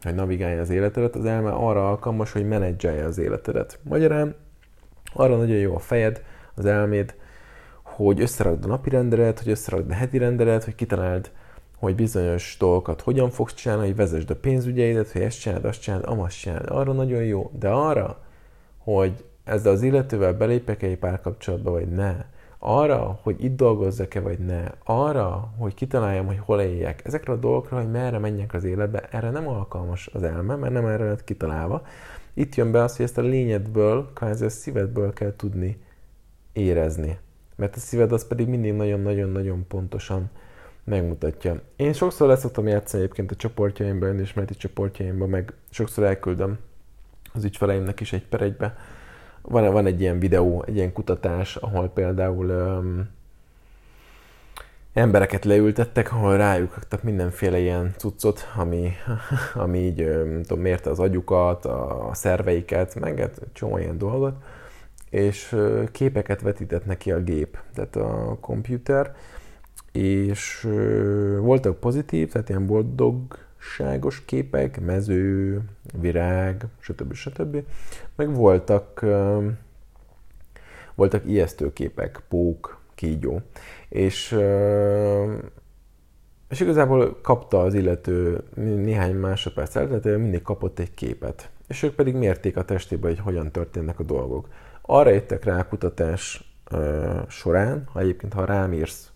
hogy navigálja az életedet, az elme arra alkalmas, hogy menedzselje az életedet. Magyarán arra nagyon jó a fejed, az elméd, hogy összerakd a napi rendelet, hogy összerakd a heti rendelet, hogy kitaláld, hogy bizonyos dolgokat hogyan fogsz csinálni, hogy vezesd a pénzügyeidet, hogy ezt csináld, azt csináld, amazt csináld. Arra nagyon jó. De arra, hogy ezzel az illetővel belépek egy párkapcsolatba, vagy ne, arra, hogy itt dolgozzak-e, vagy ne, arra, hogy kitaláljam, hogy hol éljek, ezekre a dolgokra, hogy merre menjek az életbe, erre nem alkalmas az elme, mert nem erre lett kitalálva. Itt jön be az, hogy ezt a lényedből, kvázi a szívedből kell tudni érezni mert a szíved az pedig mindig nagyon-nagyon-nagyon pontosan megmutatja. Én sokszor leszoktam játszani egyébként a csoportjaimban, önismereti csoportjaimban, meg sokszor elküldöm az ügyfeleimnek is egy per egybe. Van, van egy ilyen videó, egy ilyen kutatás, ahol például um, embereket leültettek, ahol rájuk adtak mindenféle ilyen cuccot, ami, ami így, nem tudom, mérte az agyukat, a szerveiket, meg egy csomó ilyen dolgot és képeket vetített neki a gép, tehát a komputer, és voltak pozitív, tehát ilyen boldogságos képek, mező, virág, stb. stb. Meg voltak, voltak ijesztő képek, pók, kígyó. És, és igazából kapta az illető néhány másodperc előtt, mindig kapott egy képet. És ők pedig mérték a testébe, hogy hogyan történnek a dolgok. Arra jöttek rá a kutatás uh, során, ha egyébként ha rám írsz,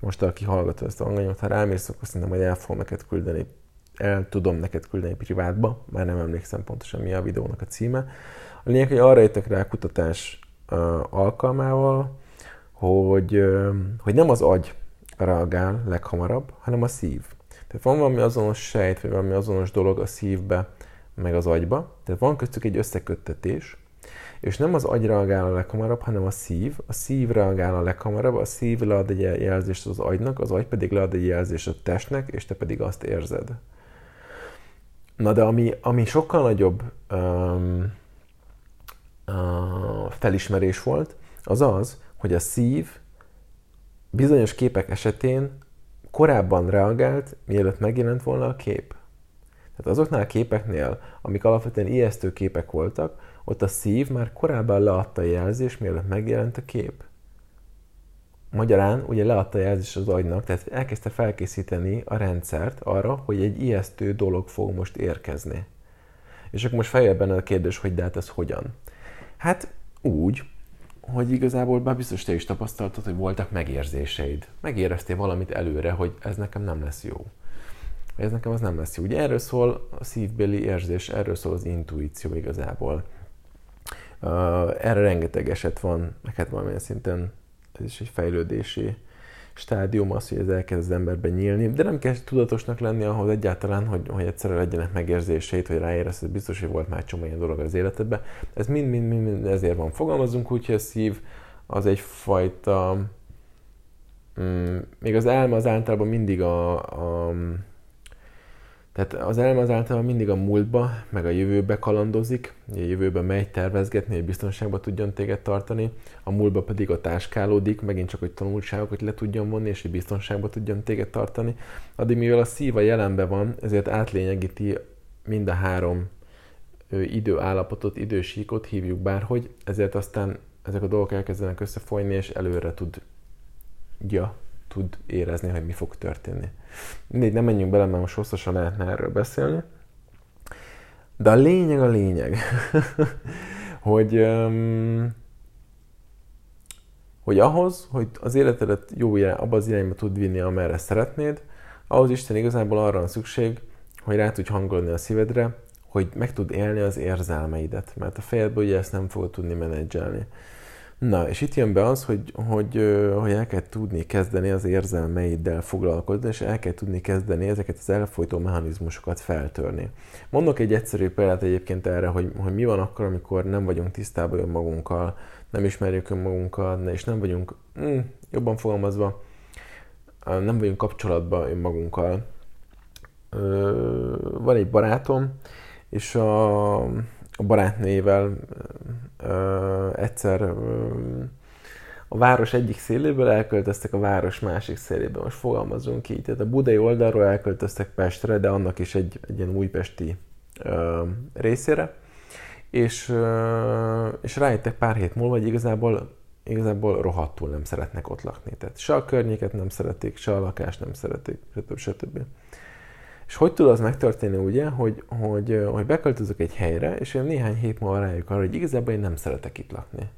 most aki hallgatja ezt a hanganyot, ha rám írsz, akkor szerintem, hogy el fogom neked küldeni, el tudom neked küldeni privátba, már nem emlékszem pontosan mi a videónak a címe. A lényeg, hogy arra jöttek rá a kutatás uh, alkalmával, hogy, uh, hogy nem az agy reagál leghamarabb, hanem a szív. Tehát van valami azonos sejt, vagy valami azonos dolog a szívbe, meg az agyba. Tehát van köztük egy összeköttetés, és nem az agy reagál a leghamarabb, hanem a szív. A szív reagál a leghamarabb, a szív lead egy jelzést az agynak, az agy pedig lead egy jelzést a testnek, és te pedig azt érzed. Na de ami, ami sokkal nagyobb um, uh, felismerés volt, az az, hogy a szív bizonyos képek esetén korábban reagált, mielőtt megjelent volna a kép. Tehát azoknál a képeknél, amik alapvetően ijesztő képek voltak, ott a szív már korábban leadta a jelzést, mielőtt megjelent a kép. Magyarán ugye leadta a jelzést az agynak, tehát elkezdte felkészíteni a rendszert arra, hogy egy ijesztő dolog fog most érkezni. És akkor most feljel benne a kérdés, hogy de hát ez hogyan? Hát úgy, hogy igazából már biztos te is tapasztaltad, hogy voltak megérzéseid. Megéreztél valamit előre, hogy ez nekem nem lesz jó. Ez nekem az nem lesz jó. Ugye erről szól a szívbeli érzés, erről szól az intuíció igazából. Erre rengeteg eset van, meg hát valamilyen szinten ez is egy fejlődési stádium az, hogy ez elkezd az emberben nyílni, de nem kell tudatosnak lenni ahhoz egyáltalán, hogy, hogy egyszerre legyenek megérzéseit, hogy ráérez, hogy biztos, hogy volt már csomó ilyen dolog az életedben. Ez mind-mind ezért van. Fogalmazunk úgy, hogy a szív az egyfajta, mm, még az elme az általában mindig a, a Tehát az elme az általában mindig a múltba, meg a jövőbe kalandozik, a jövőbe megy tervezgetni, hogy biztonságban tudjon téged tartani, a múltba pedig a táskálódik, megint csak, hogy tanulságokat le tudjon vonni, és hogy biztonságban tudjon téged tartani. Addig, mivel a szív a jelenben van, ezért átlényegíti mind a három időállapotot, idősíkot, hívjuk bárhogy, ezért aztán ezek a dolgok elkezdenek összefolyni, és előre tud, ja, tud érezni, hogy mi fog történni. Mindegy, nem menjünk bele, mert most hosszasan lehetne erről beszélni. De a lényeg a lényeg, hogy, um, hogy ahhoz, hogy az életedet jó abba az irányba tud vinni, amerre szeretnéd, ahhoz Isten igazából arra van szükség, hogy rá tudj hangolni a szívedre, hogy meg tud élni az érzelmeidet, mert a fejedből ugye ezt nem fogod tudni menedzselni. Na, és itt jön be az, hogy, hogy, hogy el kell tudni kezdeni az érzelmeiddel foglalkozni, és el kell tudni kezdeni ezeket az elfolytó mechanizmusokat feltörni. Mondok egy egyszerű példát egyébként erre, hogy, hogy mi van akkor, amikor nem vagyunk tisztában önmagunkkal, nem ismerjük önmagunkat, és nem vagyunk, mm, jobban fogalmazva, nem vagyunk kapcsolatban önmagunkkal. Van egy barátom, és a, a barátnőjével egyszer a város egyik széléből elköltöztek a város másik szélébe. Most fogalmazunk így. Tehát a budai oldalról elköltöztek Pestre, de annak is egy, egy ilyen újpesti ö, részére. És, ö, és rájöttek pár hét múlva, hogy igazából, igazából rohadtul nem szeretnek ott lakni. Tehát se a környéket nem szeretik, se a lakást nem szeretik, stb. stb. És hogy tud az megtörténni, ugye, hogy, hogy, hogy beköltözök egy helyre, és én néhány hét múlva rájuk arra, hogy igazából én nem szeretek itt lakni.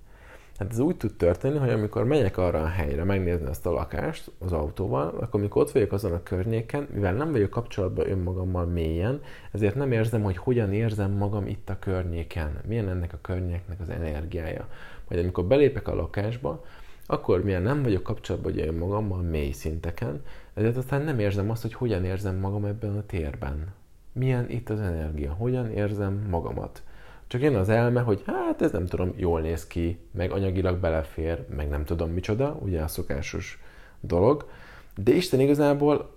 Hát ez úgy tud történni, hogy amikor megyek arra a helyre megnézni ezt a lakást az autóval, akkor amikor ott vagyok azon a környéken, mivel nem vagyok kapcsolatban önmagammal mélyen, ezért nem érzem, hogy hogyan érzem magam itt a környéken, milyen ennek a környéknek az energiája. Majd amikor belépek a lakásba, akkor milyen nem vagyok kapcsolatban ugye önmagammal mély szinteken, ezért aztán nem érzem azt, hogy hogyan érzem magam ebben a térben. Milyen itt az energia, hogyan érzem magamat. Csak jön az elme, hogy hát ez nem tudom, jól néz ki, meg anyagilag belefér, meg nem tudom micsoda, ugye a szokásos dolog. De Isten igazából,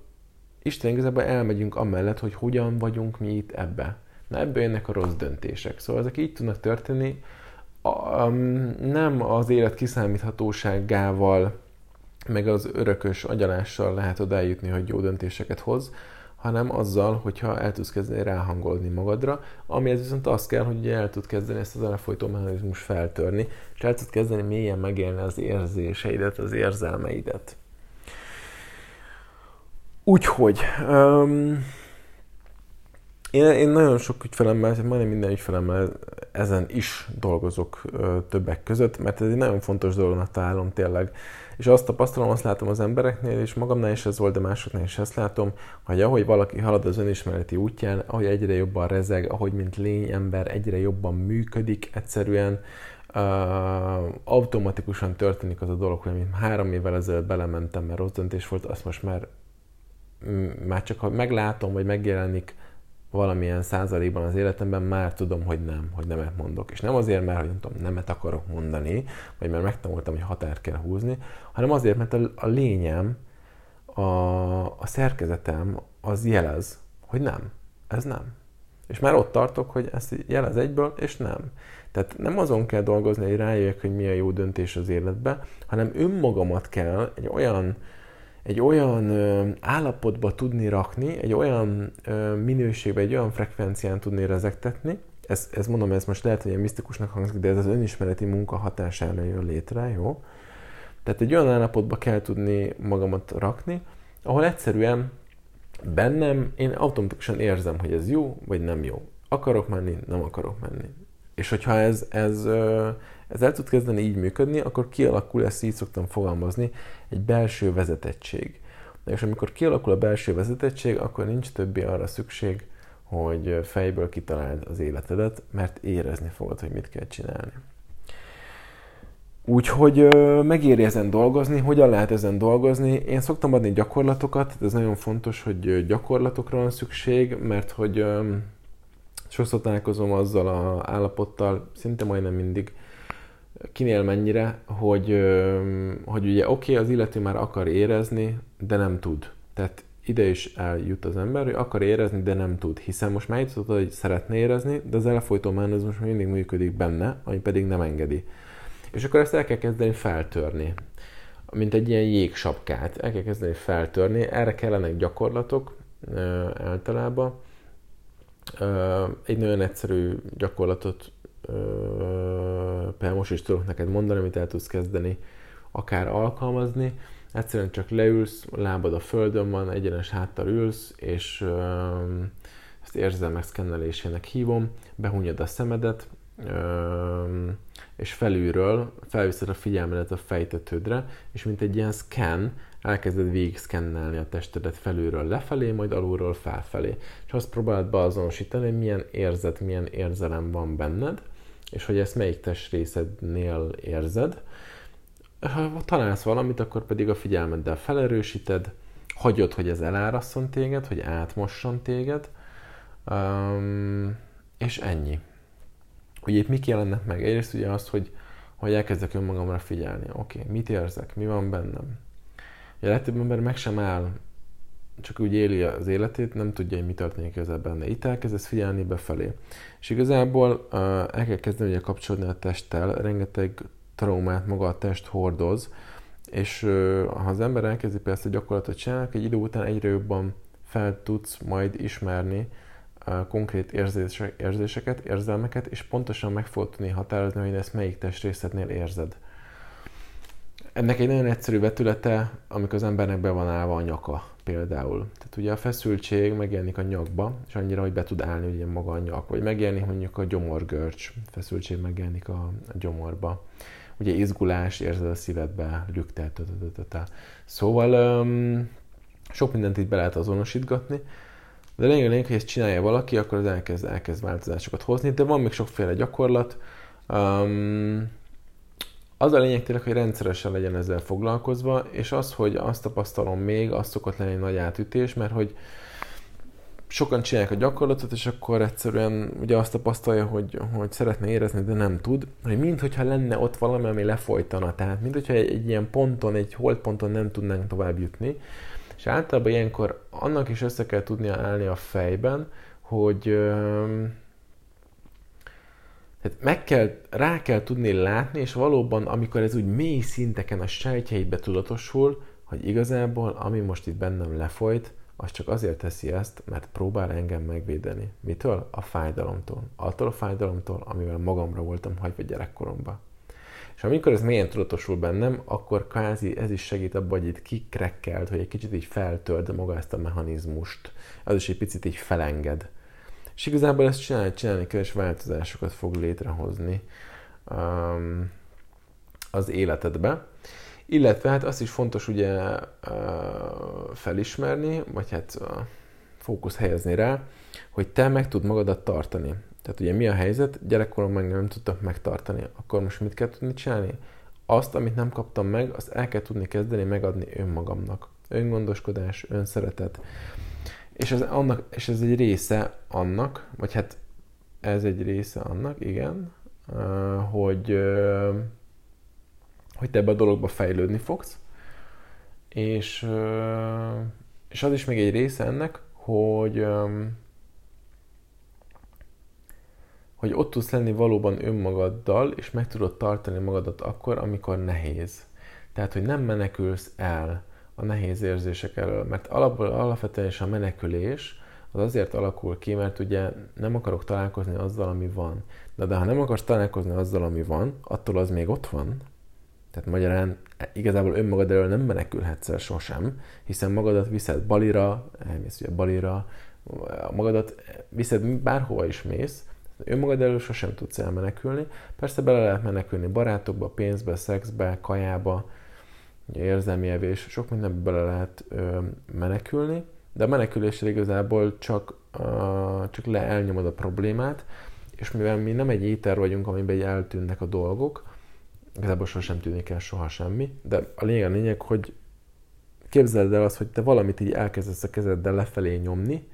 Isten igazából elmegyünk amellett, hogy hogyan vagyunk mi itt ebbe. Na ebből jönnek a rossz döntések. Szóval ezek így tudnak történni, um, nem az élet kiszámíthatóságával meg az örökös agyalással lehet oda eljutni, hogy jó döntéseket hoz, hanem azzal, hogyha el tudsz kezdeni ráhangolni magadra, amihez viszont az kell, hogy el tud kezdeni ezt az elfolytó mechanizmus feltörni, és el tud kezdeni mélyen megélni az érzéseidet, az érzelmeidet. Úgyhogy, um, én, én nagyon sok ügyfelemmel, majdnem minden ügyfelemmel ezen is dolgozok ö, többek között, mert ez egy nagyon fontos dolognak találom tényleg. És azt tapasztalom, azt látom az embereknél, és magamnál is ez volt, de másoknál is ezt látom, hogy ahogy valaki halad az önismereti útján, ahogy egyre jobban rezeg, ahogy mint lény ember egyre jobban működik, egyszerűen uh, automatikusan történik az a dolog, hogy mint három évvel ezelőtt belementem, mert rossz döntés volt, azt most már, már csak ha meglátom, vagy megjelenik valamilyen százalékban az életemben már tudom, hogy nem, hogy nemet mondok. És nem azért, mert hogy nem tudom, nemet akarok mondani, vagy mert megtanultam, hogy határ kell húzni, hanem azért, mert a, a lényem, a, a szerkezetem az jelez, hogy nem, ez nem. És már ott tartok, hogy ezt jelez egyből, és nem. Tehát nem azon kell dolgozni, hogy rájöjjek, hogy mi a jó döntés az életbe, hanem önmagamat kell egy olyan egy olyan állapotba tudni rakni, egy olyan minőségbe, egy olyan frekvencián tudni rezektetni, ez, ez mondom, ez most lehet, hogy ilyen misztikusnak hangzik, de ez az önismereti munka hatására jön létre, jó? Tehát egy olyan állapotba kell tudni magamat rakni, ahol egyszerűen bennem én automatikusan érzem, hogy ez jó, vagy nem jó. Akarok menni, nem akarok menni. És hogyha ez, ez, ez el tud kezdeni így működni, akkor kialakul, ezt így szoktam fogalmazni, egy belső vezetettség. És amikor kialakul a belső vezetettség, akkor nincs többi arra szükség, hogy fejből kitaláld az életedet, mert érezni fogod, hogy mit kell csinálni. Úgyhogy megéri ezen dolgozni. Hogyan lehet ezen dolgozni? Én szoktam adni gyakorlatokat, ez nagyon fontos, hogy gyakorlatokra van szükség, mert hogy sokszor találkozom azzal a állapottal, szinte majdnem mindig, kinél mennyire, hogy, hogy ugye oké, okay, az illető már akar érezni, de nem tud. Tehát ide is eljut az ember, hogy akar érezni, de nem tud, hiszen most már jutott, hogy szeretne érezni, de az elfolytó mechanizmus mindig működik benne, ami pedig nem engedi. És akkor ezt el kell kezdeni feltörni mint egy ilyen jégsapkát. El kell kezdeni feltörni, erre kellenek gyakorlatok általában. Egy nagyon egyszerű gyakorlatot például most is tudok neked mondani, amit el tudsz kezdeni akár alkalmazni. Egyszerűen csak leülsz, lábad a földön van, egyenes háttal ülsz, és ezt érzelmek szkennelésének hívom, behúnyod a szemedet, és felülről felviszed a figyelmedet a fejtetődre, és mint egy ilyen scan, elkezded végig szkennelni a testedet felülről lefelé, majd alulról felfelé. És azt próbálod beazonosítani, hogy milyen érzet, milyen érzelem van benned, és hogy ezt melyik testrészednél érzed. Ha találsz valamit, akkor pedig a figyelmeddel felerősíted, hagyod, hogy ez eláraszon téged, hogy átmosson téged, um, és ennyi. Ugye itt mik jelennek meg? Egyrészt ugye az, hogy, hogy elkezdek önmagamra figyelni. Oké, okay, mit érzek? Mi van bennem? Ugye legtöbb ember meg sem áll, csak úgy éli az életét, nem tudja, hogy mi történik ezzel benne. Itt elkezdesz figyelni befelé. És igazából uh, el kell kezdeni ugye kapcsolódni a testtel, rengeteg traumát maga a test hordoz, és uh, ha az ember elkezdi ezt a gyakorlatot csinálni, egy idő után egyre jobban fel tudsz majd ismerni konkrét érzések, érzéseket, érzelmeket, és pontosan meg fogod tudni határozni, hogy ezt melyik testrészetnél érzed. Ennek egy nagyon egyszerű vetülete, amikor az embernek be van állva a nyaka például. Tehát ugye a feszültség megjelenik a nyakba, és annyira, hogy be tud állni ugye maga a nyak, vagy megjelenik mondjuk a gyomorgörcs, feszültség megjelenik a, a gyomorba. Ugye izgulás, érzed a szívedbe, lüktel, Szóval um, sok mindent itt be lehet azonosítgatni, de lényeg, lényeg, hogy ezt csinálja valaki, akkor az elkezd, elkezd változásokat hozni, de van még sokféle gyakorlat. Um, az a lényeg tényleg, hogy rendszeresen legyen ezzel foglalkozva, és az, hogy azt tapasztalom még, az szokott lenni egy nagy átütés, mert hogy sokan csinálják a gyakorlatot, és akkor egyszerűen ugye azt tapasztalja, hogy, hogy szeretne érezni, de nem tud, hogy minthogyha lenne ott valami, ami lefolytana, tehát minthogyha egy, egy ilyen ponton, egy holdponton nem tudnánk tovább jutni, és általában ilyenkor annak is össze kell tudnia állni a fejben, hogy tehát meg kell, rá kell tudni látni, és valóban, amikor ez úgy mély szinteken a sejtjeidbe tudatosul, hogy igazából, ami most itt bennem lefolyt, az csak azért teszi ezt, mert próbál engem megvédeni. Mitől? A fájdalomtól. Attól a fájdalomtól, amivel magamra voltam hagyva gyerekkoromban. És amikor ez mélyen tudatosul bennem, akkor kvázi ez is segít abban, hogy itt kikrekkelt, hogy egy kicsit így feltöld maga ezt a mechanizmust. Az is egy picit így felenged. És igazából ezt csinálni, csinálni kell, és változásokat fog létrehozni um, az életedbe. Illetve hát azt is fontos ugye uh, felismerni, vagy hát uh, fókusz helyezni rá, hogy te meg tud magadat tartani. Tehát ugye mi a helyzet? Gyerekkoromban nem tudtam megtartani. Akkor most mit kell tudni csinálni? Azt, amit nem kaptam meg, azt el kell tudni kezdeni megadni önmagamnak. Öngondoskodás, önszeretet. És ez, annak, és ez egy része annak, vagy hát ez egy része annak, igen, hogy, hogy te ebbe a dologba fejlődni fogsz. És, és az is még egy része ennek, hogy hogy ott tudsz lenni valóban önmagaddal, és meg tudod tartani magadat akkor, amikor nehéz. Tehát, hogy nem menekülsz el a nehéz érzések elől, mert alapból, alapvetően is a menekülés az azért alakul ki, mert ugye nem akarok találkozni azzal, ami van. De, de ha nem akarsz találkozni azzal, ami van, attól az még ott van. Tehát magyarán igazából önmagad elől nem menekülhetsz el sosem, hiszen magadat viszed balira, elmész ugye balira, magadat viszed bárhova is mész, Önmagad elől sosem tudsz elmenekülni. Persze bele lehet menekülni barátokba, pénzbe, szexbe, kajába, érzelmi evés, sok mindenbe bele lehet ö, menekülni, de a menekülésre igazából csak, ö, csak le elnyomod a problémát, és mivel mi nem egy éter vagyunk, amiben eltűnnek a dolgok, igazából sosem tűnik el soha semmi, de a lényeg a lényeg, hogy képzeld el azt, hogy te valamit így elkezdesz a kezeddel lefelé nyomni,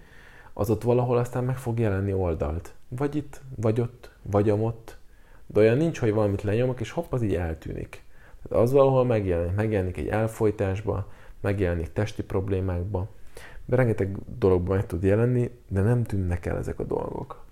az ott valahol aztán meg fog jelenni oldalt. Vagy itt, vagy ott, vagy amott. De olyan nincs, hogy valamit lenyomok, és hopp, az így eltűnik. Az valahol megjelenik. Megjelenik egy elfolytásba, megjelenik testi problémákba, de rengeteg dologban meg tud jelenni, de nem tűnnek el ezek a dolgok.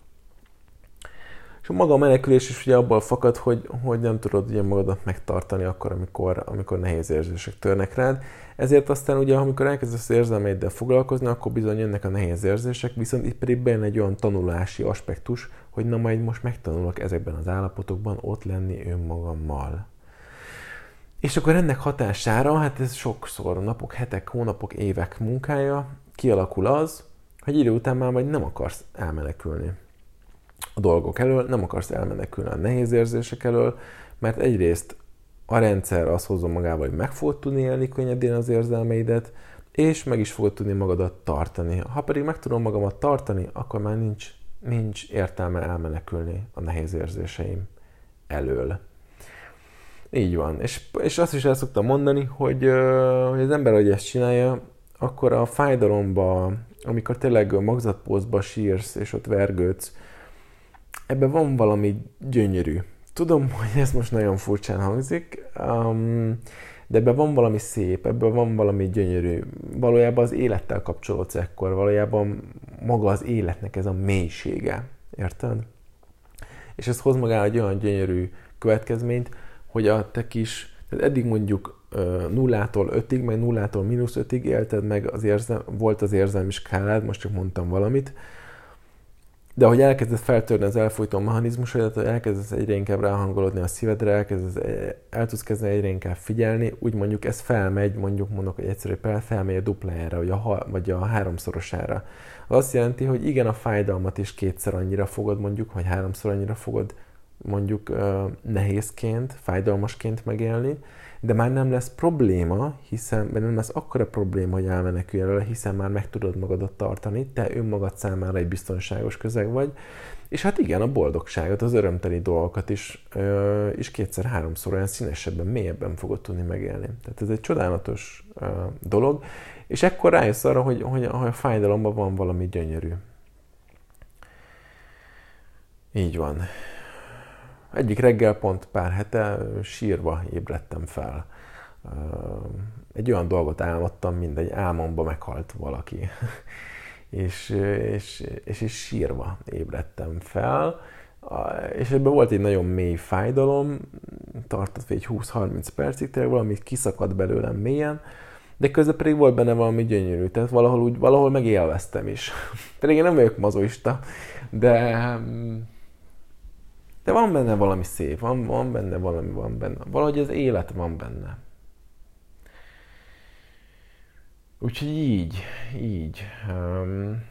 És maga a menekülés is ugye abból fakad, hogy, hogy nem tudod ugye magadat megtartani akkor, amikor, amikor nehéz érzések törnek rád. Ezért aztán ugye, amikor elkezdesz érzelmeiddel foglalkozni, akkor bizony jönnek a nehéz érzések, viszont itt pedig bejön egy olyan tanulási aspektus, hogy na majd most megtanulok ezekben az állapotokban ott lenni önmagammal. És akkor ennek hatására, hát ez sokszor napok, hetek, hónapok, évek munkája, kialakul az, hogy idő után már majd nem akarsz elmenekülni a dolgok elől, nem akarsz elmenekülni a nehéz érzések elől, mert egyrészt a rendszer azt hozza magával, hogy meg fogod tudni élni könnyedén az érzelmeidet, és meg is fogod tudni magadat tartani. Ha pedig meg tudom magamat tartani, akkor már nincs, nincs értelme elmenekülni a nehéz érzéseim elől. Így van. És, és azt is el szoktam mondani, hogy, hogy az ember, hogy ezt csinálja, akkor a fájdalomba, amikor tényleg magzatpózba sírsz, és ott vergődsz, ebben van valami gyönyörű. Tudom, hogy ez most nagyon furcsán hangzik, um, de ebben van valami szép, ebben van valami gyönyörű. Valójában az élettel kapcsolódsz ekkor, valójában maga az életnek ez a mélysége. Érted? És ez hoz magára egy olyan gyönyörű következményt, hogy a te kis, tehát eddig mondjuk nullától ötig, meg nullától mínusz ötig élted meg, az érzem, volt az érzelmi skálád, most csak mondtam valamit, de ahogy elkezded feltörni az elfolytó mechanizmusodat, hogy elkezdesz egyre inkább ráhangolódni a szívedre, elkezdesz, el tudsz kezdeni egyre inkább figyelni, úgy mondjuk ez felmegy, mondjuk mondok egy egyszerű példát, felmegy a duplájára, vagy a, vagy a háromszorosára. Az azt jelenti, hogy igen, a fájdalmat is kétszer annyira fogod mondjuk, vagy háromszor annyira fogod mondjuk nehézként, fájdalmasként megélni, de már nem lesz probléma, hiszen nem lesz akkora probléma, hogy elmenekülj előle, hiszen már meg tudod magadat tartani, te önmagad számára egy biztonságos közeg vagy, és hát igen, a boldogságot, az örömteli dolgokat is, is kétszer-háromszor olyan színesebben, mélyebben fogod tudni megélni. Tehát ez egy csodálatos dolog, és ekkor rájössz arra, hogy, hogy a fájdalomban van valami gyönyörű. Így van. Egyik reggel pont pár hete sírva ébredtem fel. Egy olyan dolgot álmodtam, mint egy álmomba meghalt valaki. és, és, és, és sírva ébredtem fel. És ebben volt egy nagyon mély fájdalom, tartott egy 20-30 percig, tényleg valami kiszakadt belőlem mélyen, de közben pedig volt benne valami gyönyörű, tehát valahol, úgy, valahol megélveztem is. pedig én nem vagyok mazoista, de de van benne valami szép, van, van benne valami, van benne. Valahogy az élet van benne. Úgyhogy így, így. Um,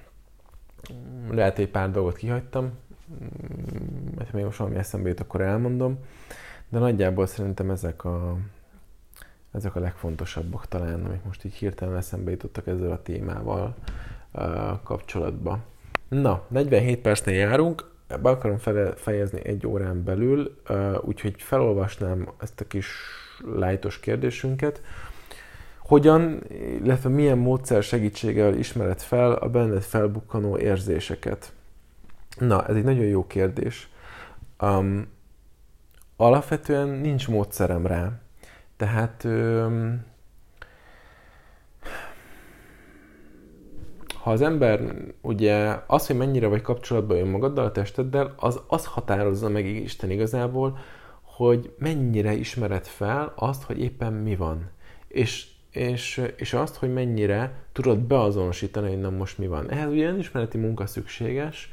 lehet, hogy pár dolgot kihagytam, mert még most valami eszembe jut, akkor elmondom. De nagyjából szerintem ezek a, ezek a legfontosabbak talán, amik most így hirtelen eszembe jutottak ezzel a témával uh, kapcsolatban. Na, 47 percnél járunk, be akarom fejezni egy órán belül, úgyhogy felolvasnám ezt a kis lájtos kérdésünket. Hogyan, illetve milyen módszer segítségével ismered fel a benned felbukkanó érzéseket? Na, ez egy nagyon jó kérdés. Um, alapvetően nincs módszerem rá. Tehát um, ha az ember ugye az, hogy mennyire vagy kapcsolatban önmagaddal, a testeddel, az, az határozza meg Isten igazából, hogy mennyire ismered fel azt, hogy éppen mi van. És, és, és azt, hogy mennyire tudod beazonosítani, hogy nem most mi van. Ehhez ugye önismereti munka szükséges,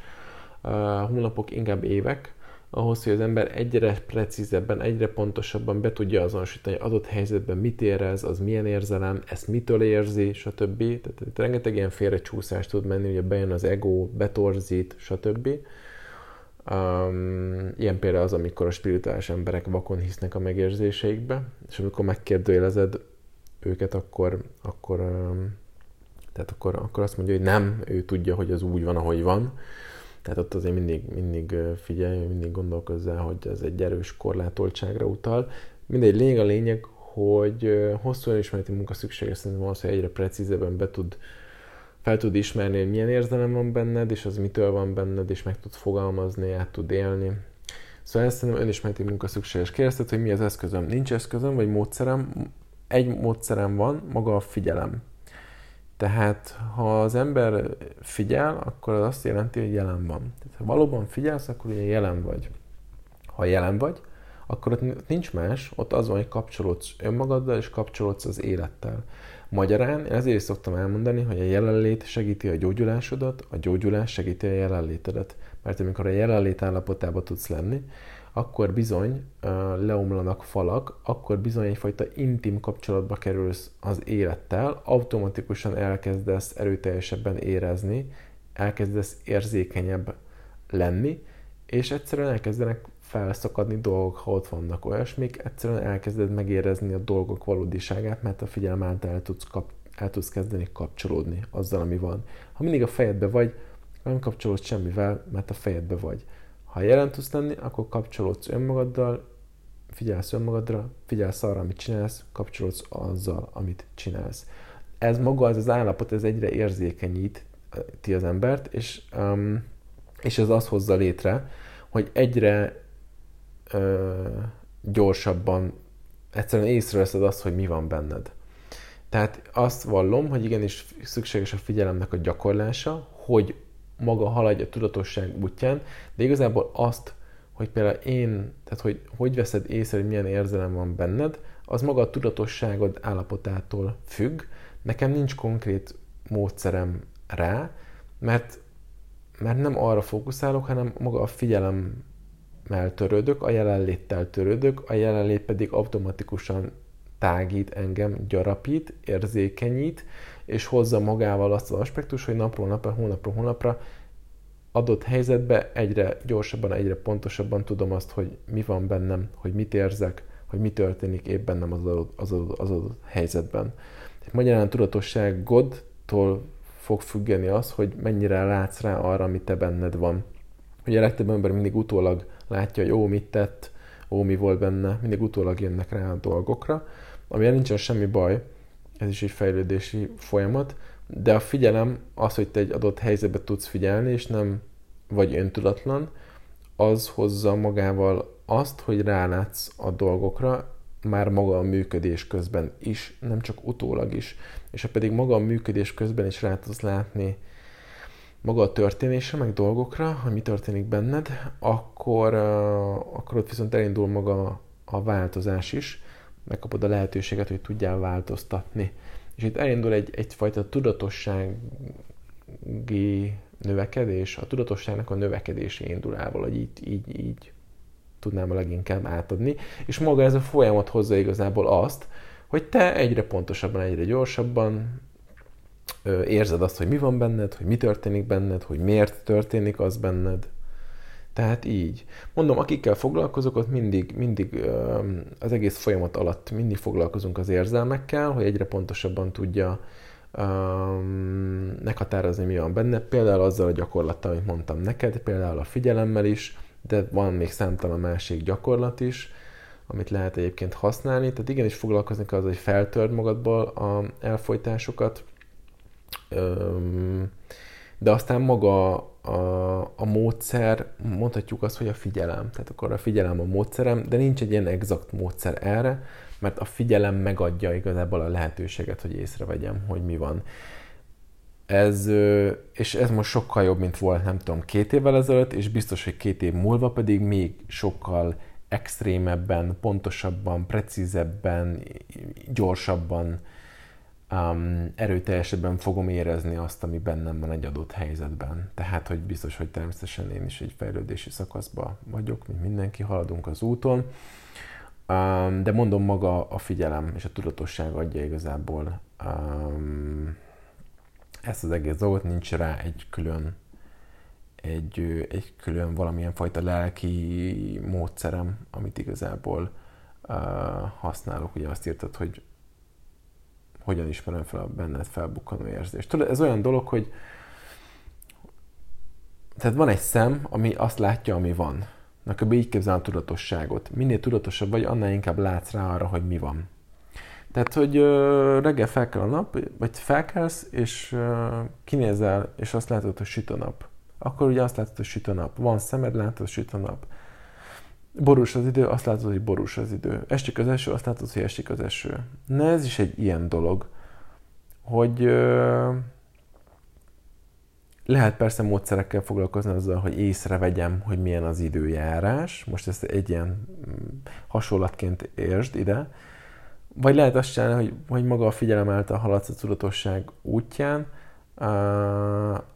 uh, hónapok, inkább évek, ahhoz, hogy az ember egyre precízebben, egyre pontosabban be tudja azonosítani, hogy adott helyzetben mit érez, az milyen érzelem, ezt mitől érzi, stb. Tehát rengeteg ilyen félrecsúszás tud menni, ugye bejön az ego, betorzít, stb. Um, ilyen például az, amikor a spirituális emberek vakon hisznek a megérzéseikbe, és amikor megkérdőjelezed őket, akkor, akkor, um, tehát akkor, akkor azt mondja, hogy nem, ő tudja, hogy az úgy van, ahogy van, tehát ott azért mindig, mindig figyelj, mindig gondolkozzál, hogy ez egy erős korlátoltságra utal. Mindegy, lényeg a lényeg, hogy hosszú önismereti munka szükséges szerintem az, hogy egyre precízebben be tud, fel tud ismerni, hogy milyen érzelem van benned, és az mitől van benned, és meg tud fogalmazni, át tud élni. Szóval ezt szerintem önismereti munka szükséges. Kérdezted, hogy mi az eszközöm? Nincs eszközöm, vagy módszerem. Egy módszerem van, maga a figyelem. Tehát ha az ember figyel, akkor az azt jelenti, hogy jelen van. Tehát, ha valóban figyelsz, akkor ugye jelen vagy. Ha jelen vagy, akkor ott nincs más, ott az van, hogy kapcsolódsz önmagaddal, és kapcsolódsz az élettel. Magyarán ezért is szoktam elmondani, hogy a jelenlét segíti a gyógyulásodat, a gyógyulás segíti a jelenlétedet. Mert amikor a jelenlét állapotában tudsz lenni, akkor bizony leomlanak falak, akkor bizony egyfajta intim kapcsolatba kerülsz az élettel, automatikusan elkezdesz erőteljesebben érezni, elkezdesz érzékenyebb lenni, és egyszerűen elkezdenek felszakadni dolgok, ha ott vannak olyasmik, egyszerűen elkezded megérezni a dolgok valódiságát, mert a figyelem által el tudsz, kap, el tudsz kezdeni kapcsolódni azzal, ami van. Ha mindig a fejedbe vagy, nem kapcsolódsz semmivel, mert a fejedbe vagy. Ha jelen tudsz lenni, akkor kapcsolódsz önmagaddal, figyelsz önmagadra, figyelsz arra, amit csinálsz, kapcsolódsz azzal, amit csinálsz. Ez maga, ez az állapot, ez egyre érzékenyít ti az embert, és, um, és ez azt hozza létre, hogy egyre ö, gyorsabban egyszerűen észreveszed azt, hogy mi van benned. Tehát azt vallom, hogy igenis szükséges a figyelemnek a gyakorlása, hogy maga haladja a tudatosság útján, de igazából azt, hogy például én, tehát hogy hogy veszed észre, hogy milyen érzelem van benned, az maga a tudatosságod állapotától függ. Nekem nincs konkrét módszerem rá, mert, mert nem arra fókuszálok, hanem maga a figyelemmel törődök, a jelenléttel törődök, a jelenlét pedig automatikusan tágít engem, gyarapít, érzékenyít, és hozza magával azt az aspektus, hogy napról napra, hónapról hónapra adott helyzetben egyre gyorsabban, egyre pontosabban tudom azt, hogy mi van bennem, hogy mit érzek, hogy mi történik épp bennem az adott, az adott, az adott helyzetben. Magyarán tudatosságodtól fog függeni az, hogy mennyire látsz rá arra, ami te benned van. Ugye a legtöbb ember mindig utólag látja, hogy ó, mit tett, ó, mi volt benne, mindig utólag jönnek rá a dolgokra, amilyen nincsen semmi baj, ez is egy fejlődési folyamat, de a figyelem, az, hogy te egy adott helyzetbe tudsz figyelni, és nem vagy öntudatlan, az hozza magával azt, hogy rálátsz a dolgokra, már maga a működés közben is, nem csak utólag is. És ha pedig maga a működés közben is rá tudsz látni maga a történése, meg dolgokra, hogy mi történik benned, akkor, akkor ott viszont elindul maga a változás is, megkapod a lehetőséget, hogy tudjál változtatni. És itt elindul egy, egyfajta tudatossági növekedés, a tudatosságnak a növekedési indul el, vagy így, így, így tudnám a leginkább átadni. És maga ez a folyamat hozza igazából azt, hogy te egyre pontosabban, egyre gyorsabban érzed azt, hogy mi van benned, hogy mi történik benned, hogy miért történik az benned, tehát így. Mondom, akikkel foglalkozok, ott mindig, mindig az egész folyamat alatt mindig foglalkozunk az érzelmekkel, hogy egyre pontosabban tudja um, meghatározni, mi van benne. Például azzal a gyakorlattal, amit mondtam neked, például a figyelemmel is, de van még számtalan másik gyakorlat is, amit lehet egyébként használni. Tehát igenis foglalkozni kell az, hogy feltörd magadból a elfolytásokat, um, de aztán maga a, a módszer, mondhatjuk azt, hogy a figyelem. Tehát akkor a figyelem a módszerem, de nincs egy ilyen exakt módszer erre, mert a figyelem megadja igazából a lehetőséget, hogy észrevegyem, hogy mi van. Ez, és ez most sokkal jobb, mint volt, nem tudom, két évvel ezelőtt, és biztos, hogy két év múlva pedig még sokkal extrémebben, pontosabban, precízebben, gyorsabban um, erőteljesebben fogom érezni azt, ami bennem van egy adott helyzetben. Tehát, hogy biztos, hogy természetesen én is egy fejlődési szakaszban vagyok, mint mindenki, haladunk az úton. Um, de mondom, maga a figyelem és a tudatosság adja igazából um, ezt az egész dolgot, nincs rá egy külön egy, egy külön valamilyen fajta lelki módszerem, amit igazából uh, használok. Ugye azt írtad, hogy hogyan ismerem fel a benned felbukkanó érzést. Tudod, ez olyan dolog, hogy tehát van egy szem, ami azt látja, ami van. Na, kb. így képzel a tudatosságot. Minél tudatosabb vagy, annál inkább látsz rá arra, hogy mi van. Tehát, hogy ö, reggel felkel a nap, vagy felkelsz, és ö, kinézel, és azt látod, hogy süt a nap. Akkor ugye azt látod, hogy süt a nap. Van szemed, látod, hogy süt a nap. Borús az idő, azt látod, hogy borús az idő. Esik az eső, azt látod, hogy esik az eső. Na ez is egy ilyen dolog. hogy lehet persze módszerekkel foglalkozni azzal, hogy észrevegyem, hogy milyen az időjárás. Most ezt egy ilyen mm, hasonlatként értsd ide. Vagy lehet azt csinálni, hogy, hogy maga a figyelem által haladsz a tudatosság útján,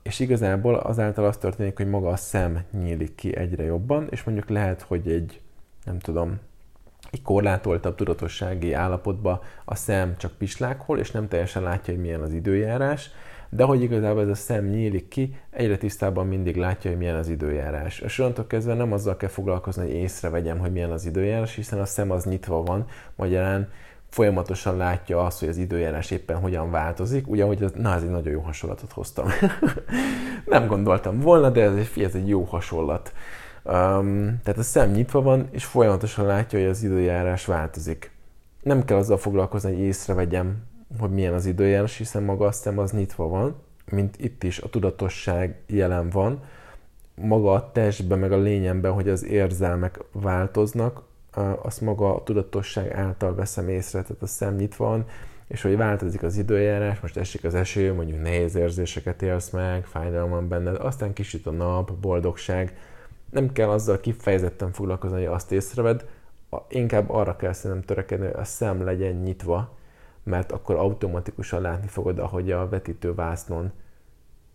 és igazából azáltal az történik, hogy maga a szem nyílik ki egyre jobban, és mondjuk lehet, hogy egy, nem tudom, egy korlátoltabb tudatossági állapotba a szem csak pislákol, és nem teljesen látja, hogy milyen az időjárás, de hogy igazából ez a szem nyílik ki, egyre tisztában mindig látja, hogy milyen az időjárás. És onnantól kezdve nem azzal kell foglalkozni, hogy észrevegyem, hogy milyen az időjárás, hiszen a szem az nyitva van, magyarán folyamatosan látja azt, hogy az időjárás éppen hogyan változik, ugye, hogy na, ez egy nagyon jó hasonlatot hoztam. nem gondoltam volna, de ez egy, ez egy jó hasonlat. Um, tehát a szem nyitva van, és folyamatosan látja, hogy az időjárás változik. Nem kell azzal foglalkozni, hogy észrevegyem, hogy milyen az időjárás, hiszen maga a szem az nyitva van, mint itt is a tudatosság jelen van, maga a testben, meg a lényemben, hogy az érzelmek változnak, azt maga a tudatosság által veszem észre, tehát a szem nyitva van, és hogy változik az időjárás, most esik az eső, mondjuk nehéz érzéseket élsz meg, fájdalom benned, aztán kicsit a nap, boldogság, nem kell azzal kifejezetten foglalkozni, hogy azt észreved, inkább arra kell szerintem törekedni, hogy a szem legyen nyitva, mert akkor automatikusan látni fogod, ahogy a vetítő vásznon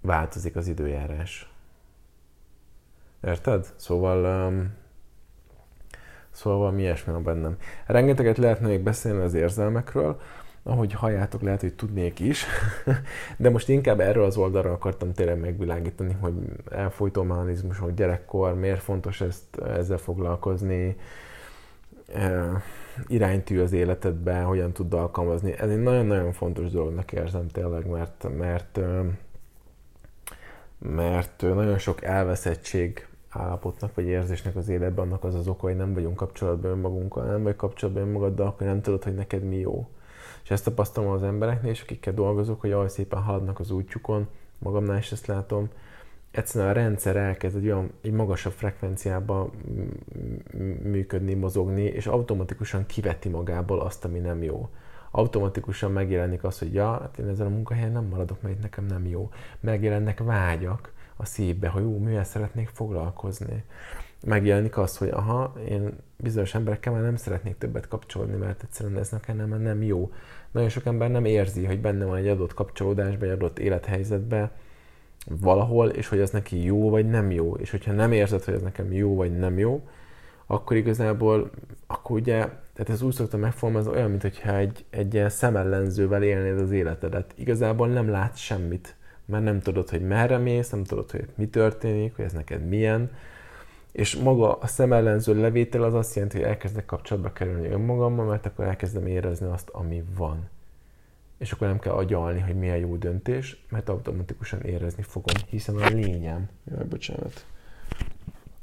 változik az időjárás. Érted? Szóval, um, szóval valami ilyesmi van bennem. Rengeteget lehetne még beszélni az érzelmekről, ahogy halljátok, lehet, hogy tudnék is, de most inkább erről az oldalra akartam tényleg megvilágítani, hogy elfolytó mechanizmusok, gyerekkor, miért fontos ezt, ezzel foglalkozni, iránytű az életedbe, hogyan tud alkalmazni. Ez egy nagyon-nagyon fontos dolognak érzem tényleg, mert, mert, mert nagyon sok elveszettség állapotnak vagy érzésnek az életben annak az az oka, hogy nem vagyunk kapcsolatban önmagunkkal, nem vagy kapcsolatban önmagaddal, akkor nem tudod, hogy neked mi jó. És ezt tapasztalom az embereknél, és akikkel dolgozok, hogy ahogy szépen haladnak az útjukon, magamnál is ezt látom, egyszerűen a rendszer elkezd egy olyan egy magasabb frekvenciában működni, mozogni, és automatikusan kiveti magából azt, ami nem jó. Automatikusan megjelenik az, hogy ja, hát én ezen a munkahelyen nem maradok, mert nekem nem jó. Megjelennek vágyak a szívbe, hogy ú, mivel szeretnék foglalkozni. Megjelenik az, hogy aha, én bizonyos emberekkel már nem szeretnék többet kapcsolódni, mert egyszerűen ez nekem nem, nem jó. Nagyon sok ember nem érzi, hogy benne van egy adott kapcsolódásban, egy adott élethelyzetben, valahol, és hogy ez neki jó vagy nem jó. És hogyha nem érzed, hogy ez nekem jó vagy nem jó, akkor igazából, akkor ugye, tehát ez úgy szoktam megfogalmazni, olyan, mintha egy, egy ilyen szemellenzővel élnéd az életedet. Igazából nem látsz semmit, mert nem tudod, hogy merre mész, nem tudod, hogy mi történik, hogy ez neked milyen, és maga a szemellenző levétel az azt jelenti, hogy elkezdek kapcsolatba kerülni önmagammal, mert akkor elkezdem érezni azt, ami van és akkor nem kell agyalni, hogy milyen jó döntés, mert automatikusan érezni fogom, hiszen a lényem, jaj, bocsánat,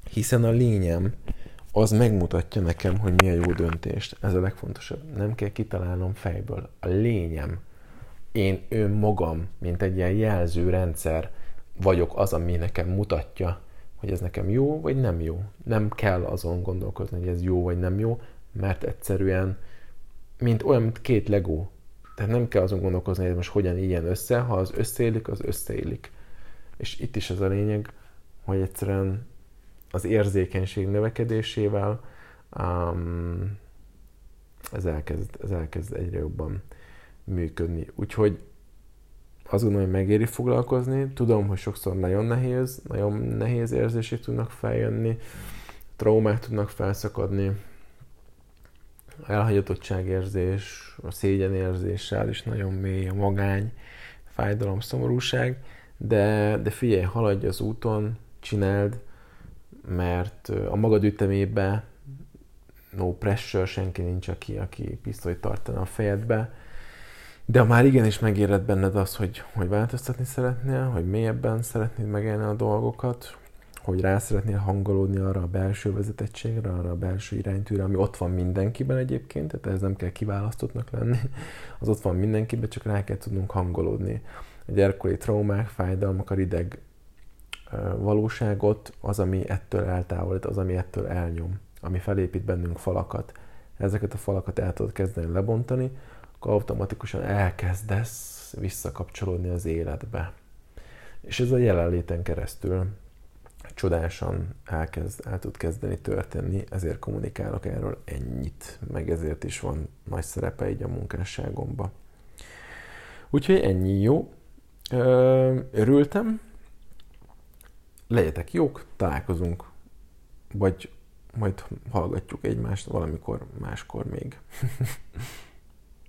hiszen a lényem az megmutatja nekem, hogy milyen jó döntést. Ez a legfontosabb. Nem kell kitalálnom fejből. A lényem, én önmagam, mint egy ilyen jelzőrendszer vagyok az, ami nekem mutatja, hogy ez nekem jó, vagy nem jó. Nem kell azon gondolkozni, hogy ez jó, vagy nem jó, mert egyszerűen, mint olyan, mint két legó tehát nem kell azon gondolkozni, hogy most hogyan ilyen össze, ha az összeélik, az összeélik. És itt is az a lényeg, hogy egyszerűen az érzékenység növekedésével um, ez, elkezd, ez elkezd egyre jobban működni. Úgyhogy azt gondolom, hogy megéri foglalkozni. Tudom, hogy sokszor nagyon nehéz, nagyon nehéz érzések tudnak feljönni, traumák tudnak felszakadni, elhagyatottságérzés, a szégyenérzéssel is nagyon mély, a magány, fájdalom, szomorúság, de, de figyelj, haladj az úton, csináld, mert a magad ütemébe no pressure, senki nincs, aki, aki pisztolyt tartana a fejedbe, de már igenis megéred benned az, hogy, hogy változtatni szeretnél, hogy mélyebben szeretnéd megélni a dolgokat, hogy rá szeretnél hangolódni arra a belső vezetettségre, arra a belső iránytűre, ami ott van mindenkiben egyébként, tehát ez nem kell kiválasztottnak lenni, az ott van mindenkiben, csak rá kell tudnunk hangolódni. A gyerkori traumák, fájdalmak, a rideg valóságot, az, ami ettől eltávolít, az, ami ettől elnyom, ami felépít bennünk falakat. Ezeket a falakat el tudod kezdeni lebontani, akkor automatikusan elkezdesz visszakapcsolódni az életbe. És ez a jelenléten keresztül csodásan elkezd, el tud kezdeni történni, ezért kommunikálok erről ennyit, meg ezért is van nagy szerepe így a munkásságomba. Úgyhogy ennyi jó. Örültem. Legyetek jók, találkozunk, vagy majd hallgatjuk egymást valamikor máskor még.